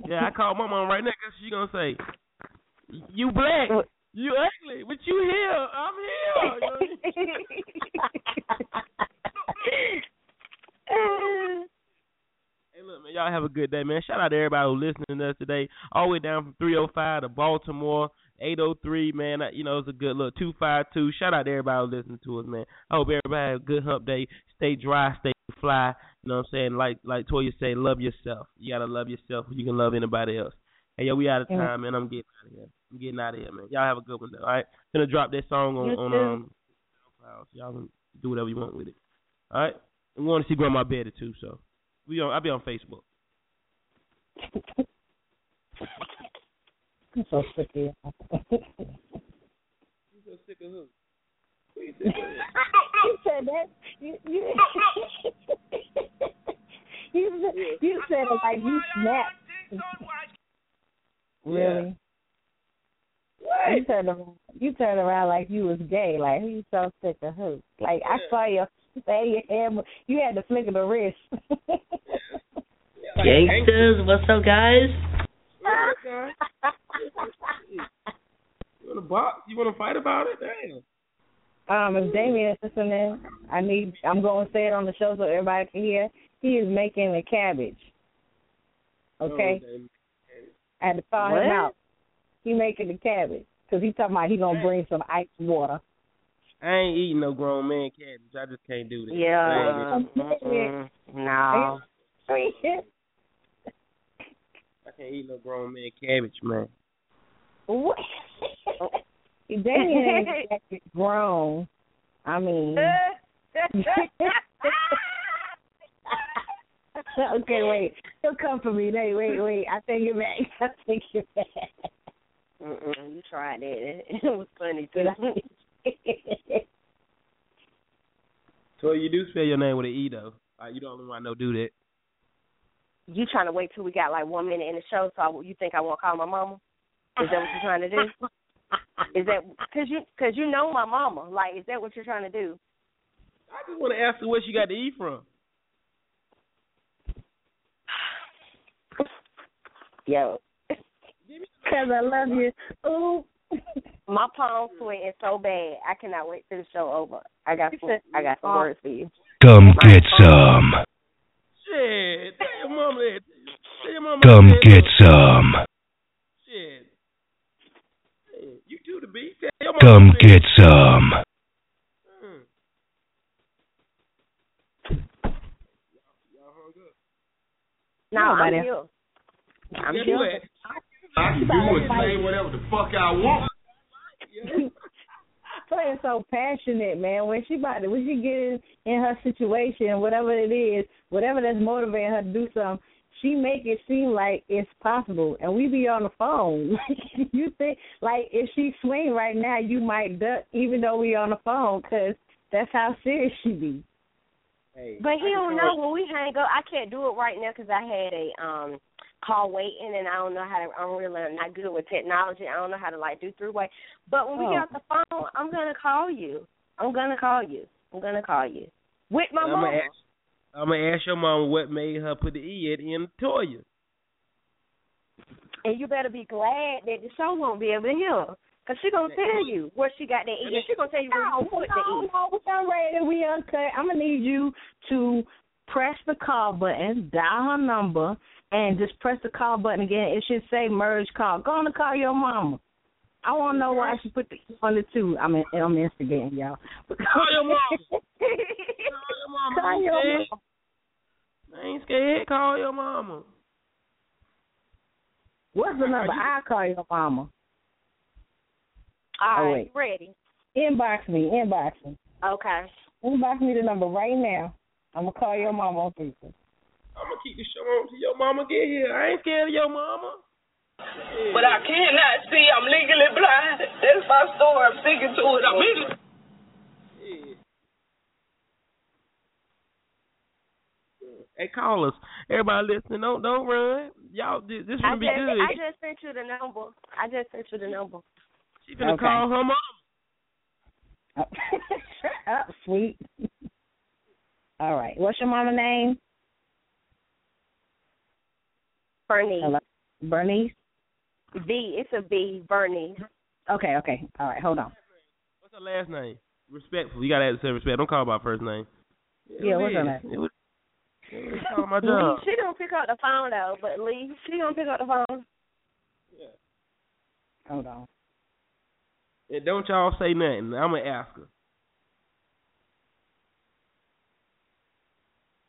Yeah, I call my mom right now because she gonna say, "You black, you ugly, but you here. I'm here." Hey, look, man, y'all have a good day, man. Shout out to everybody who listening to us today, all the way down from 305 to Baltimore, 803, man. You know, it's a good look. 252. Shout out to everybody who listening to us, man. I hope everybody have a good hump day. Stay dry, stay fly. You know what I'm saying? Like like Toya say, love yourself. You gotta love yourself. You can love anybody else. Hey, yo, we out of Yeah. time, man. I'm getting out of here. I'm getting out of here, man. Y'all have a good one, though. All right, gonna drop that song on You on too. um. SoundCloud. So y'all can do whatever you want with it. All right. We want to see Grandma Betty too, so we on. I'll be on Facebook. I'm so sick of you. You so sick of who? you said that. You you, you, said- you said it like you snapped. Really? You turned around. You turned around like you was gay. Like you so sick of who? Like I saw your say your hair. You had the flick of the wrist. Gangsters, what's up, guys? You want to box? You want to fight about it? Damn. Um, if Damien is listening, I need. I'm going to say it on the show so everybody can hear. He is making a cabbage. Okay, I had to call him out. He making the cabbage because he talking about he gonna bring some ice water. I ain't eating no grown man cabbage. I just can't do that. Yeah. I, ain't Mm-mm. No. I can't eat no grown man cabbage, man. What? Oh. Damien ain't grown. I mean. okay, wait. He'll come for me. Wait, wait, wait. I take it back. I take it back. Mm-mm, you tried it. It was funny too. So you do spell your name with an E though. Uh, you don't one I know do that. you trying to wait till we got like one minute in the show, so I, you think I won't call my mama? Is that what you're trying to do? Is that because you because you know my mama? Like, is that what you're trying to do? I just want to ask her where she got the E from. Yo, Because I love you. Ooh. my palm sweating so bad. I cannot wait till the show over. I got some, I got some words for you. Come get some. Shit. Tell your mama that. Tell your mama Come that. get some. Shit. Hey, you do the beat. Tell your mama Come that. get some. Hmm. No, Nobody. I'm here. I'm Guess here. what? I can do and say whatever the fuck I want. Playing so passionate, man. When she about to, when she get in, in her situation, whatever it is, whatever that's motivating her to do something, she make it seem like it's possible. And we be on the phone. you think like if she swing right now, you might duck, even though we on the phone, because that's how serious she be. Hey, But he I don't know when we hang up. I can't do it right now because I had a um call waiting, and I don't know how to. I'm really not good with technology. I don't know how to like do three way. But when we Oh. get off the phone, I'm gonna call you. I'm gonna call you. I'm gonna call you with my I'm mom. gonna ask. I'm gonna ask your mama what made her put the E at the end of Toya. And you better be glad that the show won't be able to hear. Cause she gonna tell you where she got that E. And she gonna tell you where you put the no, E. no, we done ready. We uncut. I'm gonna need you to press the call button, dial her number, and just press the call button again. It should say merge call. Go on to call your mama. I want to know why she put the on the two. I mean, I'm instigating y'all. But Call your mama. Call your mama. Call ain't your scared. mama. I ain't scared. Call your mama. What's the number? I'll call your mama. All Oh, right, you ready? Inbox me. Inbox me. Okay. Inbox me the number right now. I'm gonna call your mama on Facebook. I'm gonna keep the show on till your mama get here. I ain't scared of your mama. But I cannot see. I'm legally blind. That's my story. I'm sticking to it. I'm in legally. Hey, call us. Everybody listening, don't don't run. Y'all, this this gonna be just, good. I just sent you the number. I just sent you the number. She finna Okay. call her mom. Shut up, sweet. All right. What's your mama name? Bernice. Hello? Bernice. V. It's a V. Bernice. Okay. Okay. All right. Hold on. What's her last name? Respectful. You gotta add to say respect. Don't call by first name. Yeah, what's her it name? is. It was, it was call my Lee, she don't pick up the phone though, but Lee, she don't pick up the phone. Yeah. Hold on. And don't y'all say nothing. I'm gonna ask her.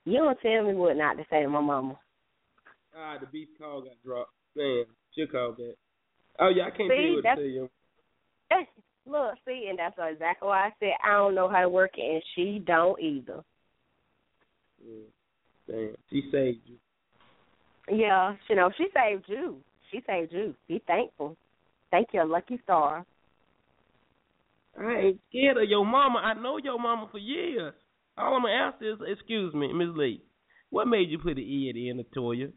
You don't tell me what not to say to my mama. Ah, the beef call got dropped. Man, she called call back. Oh yeah, I can't See, you what to you. Look, see, and that's exactly why I said I don't know how to work it, and she don't either. Yeah. Damn, she saved you. Yeah, you know, she saved you. She saved you. Be thankful. Thank your lucky star. I ain't scared of your mama. I know your mama for years. All I'm gonna ask is, excuse me, Miss Lee, what made you put an E at the end of Toya?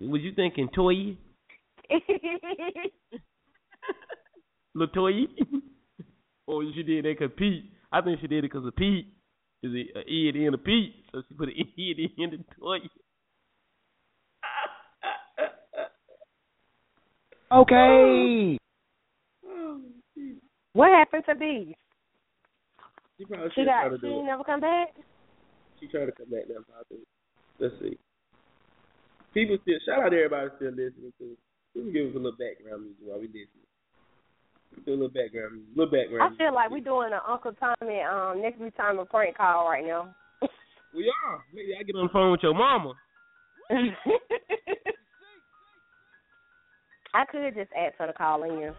Was you thinking Toya? Latoya? or she did that because Pete? I think she did it because of Pete. Is it an E at the end of Pete? So she put an E at the end of Toya. Okay. Oh, what happened to these? She probably She should got. to She do it. never come back. She tried to come back now, probably. Let's see. People still shout out to everybody still listening to. We can give us a little background music while we listen. Do a little background music. little I feel like we're doing an Uncle Tommy um next week time a prank call right now. We are. Maybe I get on the phone with your mama. I could just ask her to call in. You.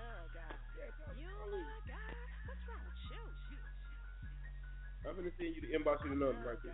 I'm gonna send you the inbox you the number right there.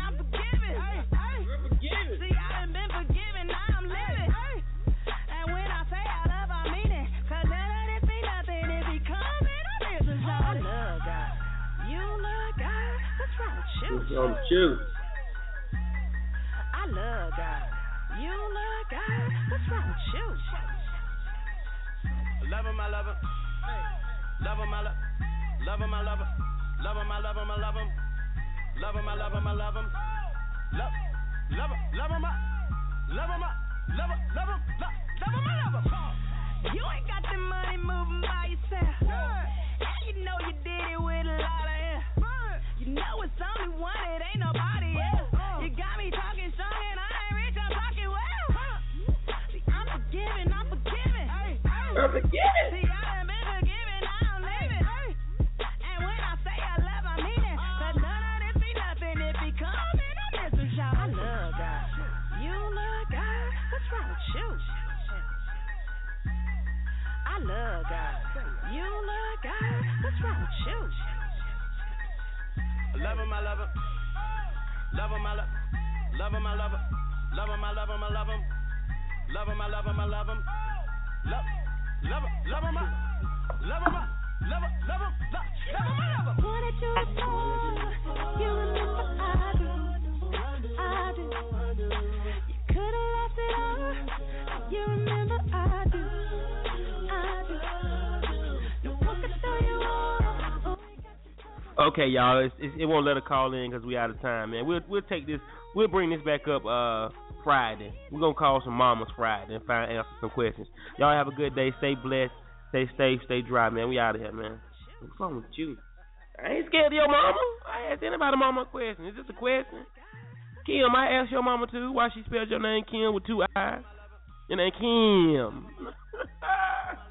wrong with you? What's wrong with you? I love God. You love God. What's wrong with you? Love him, I love him. Love him, I love Love him, I love him. Love him, I love him, I love him. Love him, I love him, I love him. Love, love him, love him, I love him, I love him, love him, love, love him, I love him. You ain't got the money moving by yourself. And you know you did it with a lot of air. You know it's only one, it ain't nobody else. You got me talking strong and I ain't rich, I'm talking well. See, I'm forgiving, I'm forgiving. I'm forgiving. See, I done been forgiven, now I'm living. And when I say I love, I mean it. Uh-huh. 'Cause none of this be nothing if he coming on this is y'all. I love God. You love God. What's wrong with you? I love God. You love God. What's wrong with you? Love him, I love him. Love him, I love him. Love him, I love him. Love him, I love him, I love him. Love him, I love him, I love him. Love, love him, love him, love him, love him, love him, love him, I love him. Wanted you more, you remember I do, I do. You could have left it all, you remember. Okay, y'all, it's, it's, it won't let her call in because we out of time, man. We'll we'll take this, we'll bring this back up uh Friday. We're gonna call some mamas Friday and find answer some questions. Y'all have a good day. Stay blessed. Stay safe. Stay dry, man. We out of here, man. What's wrong with you? I ain't scared of your mama. I asked anybody mama a question. Is this a question? Kim, I asked your mama too why she spelled your name Kim with two eyes. Your name Kim.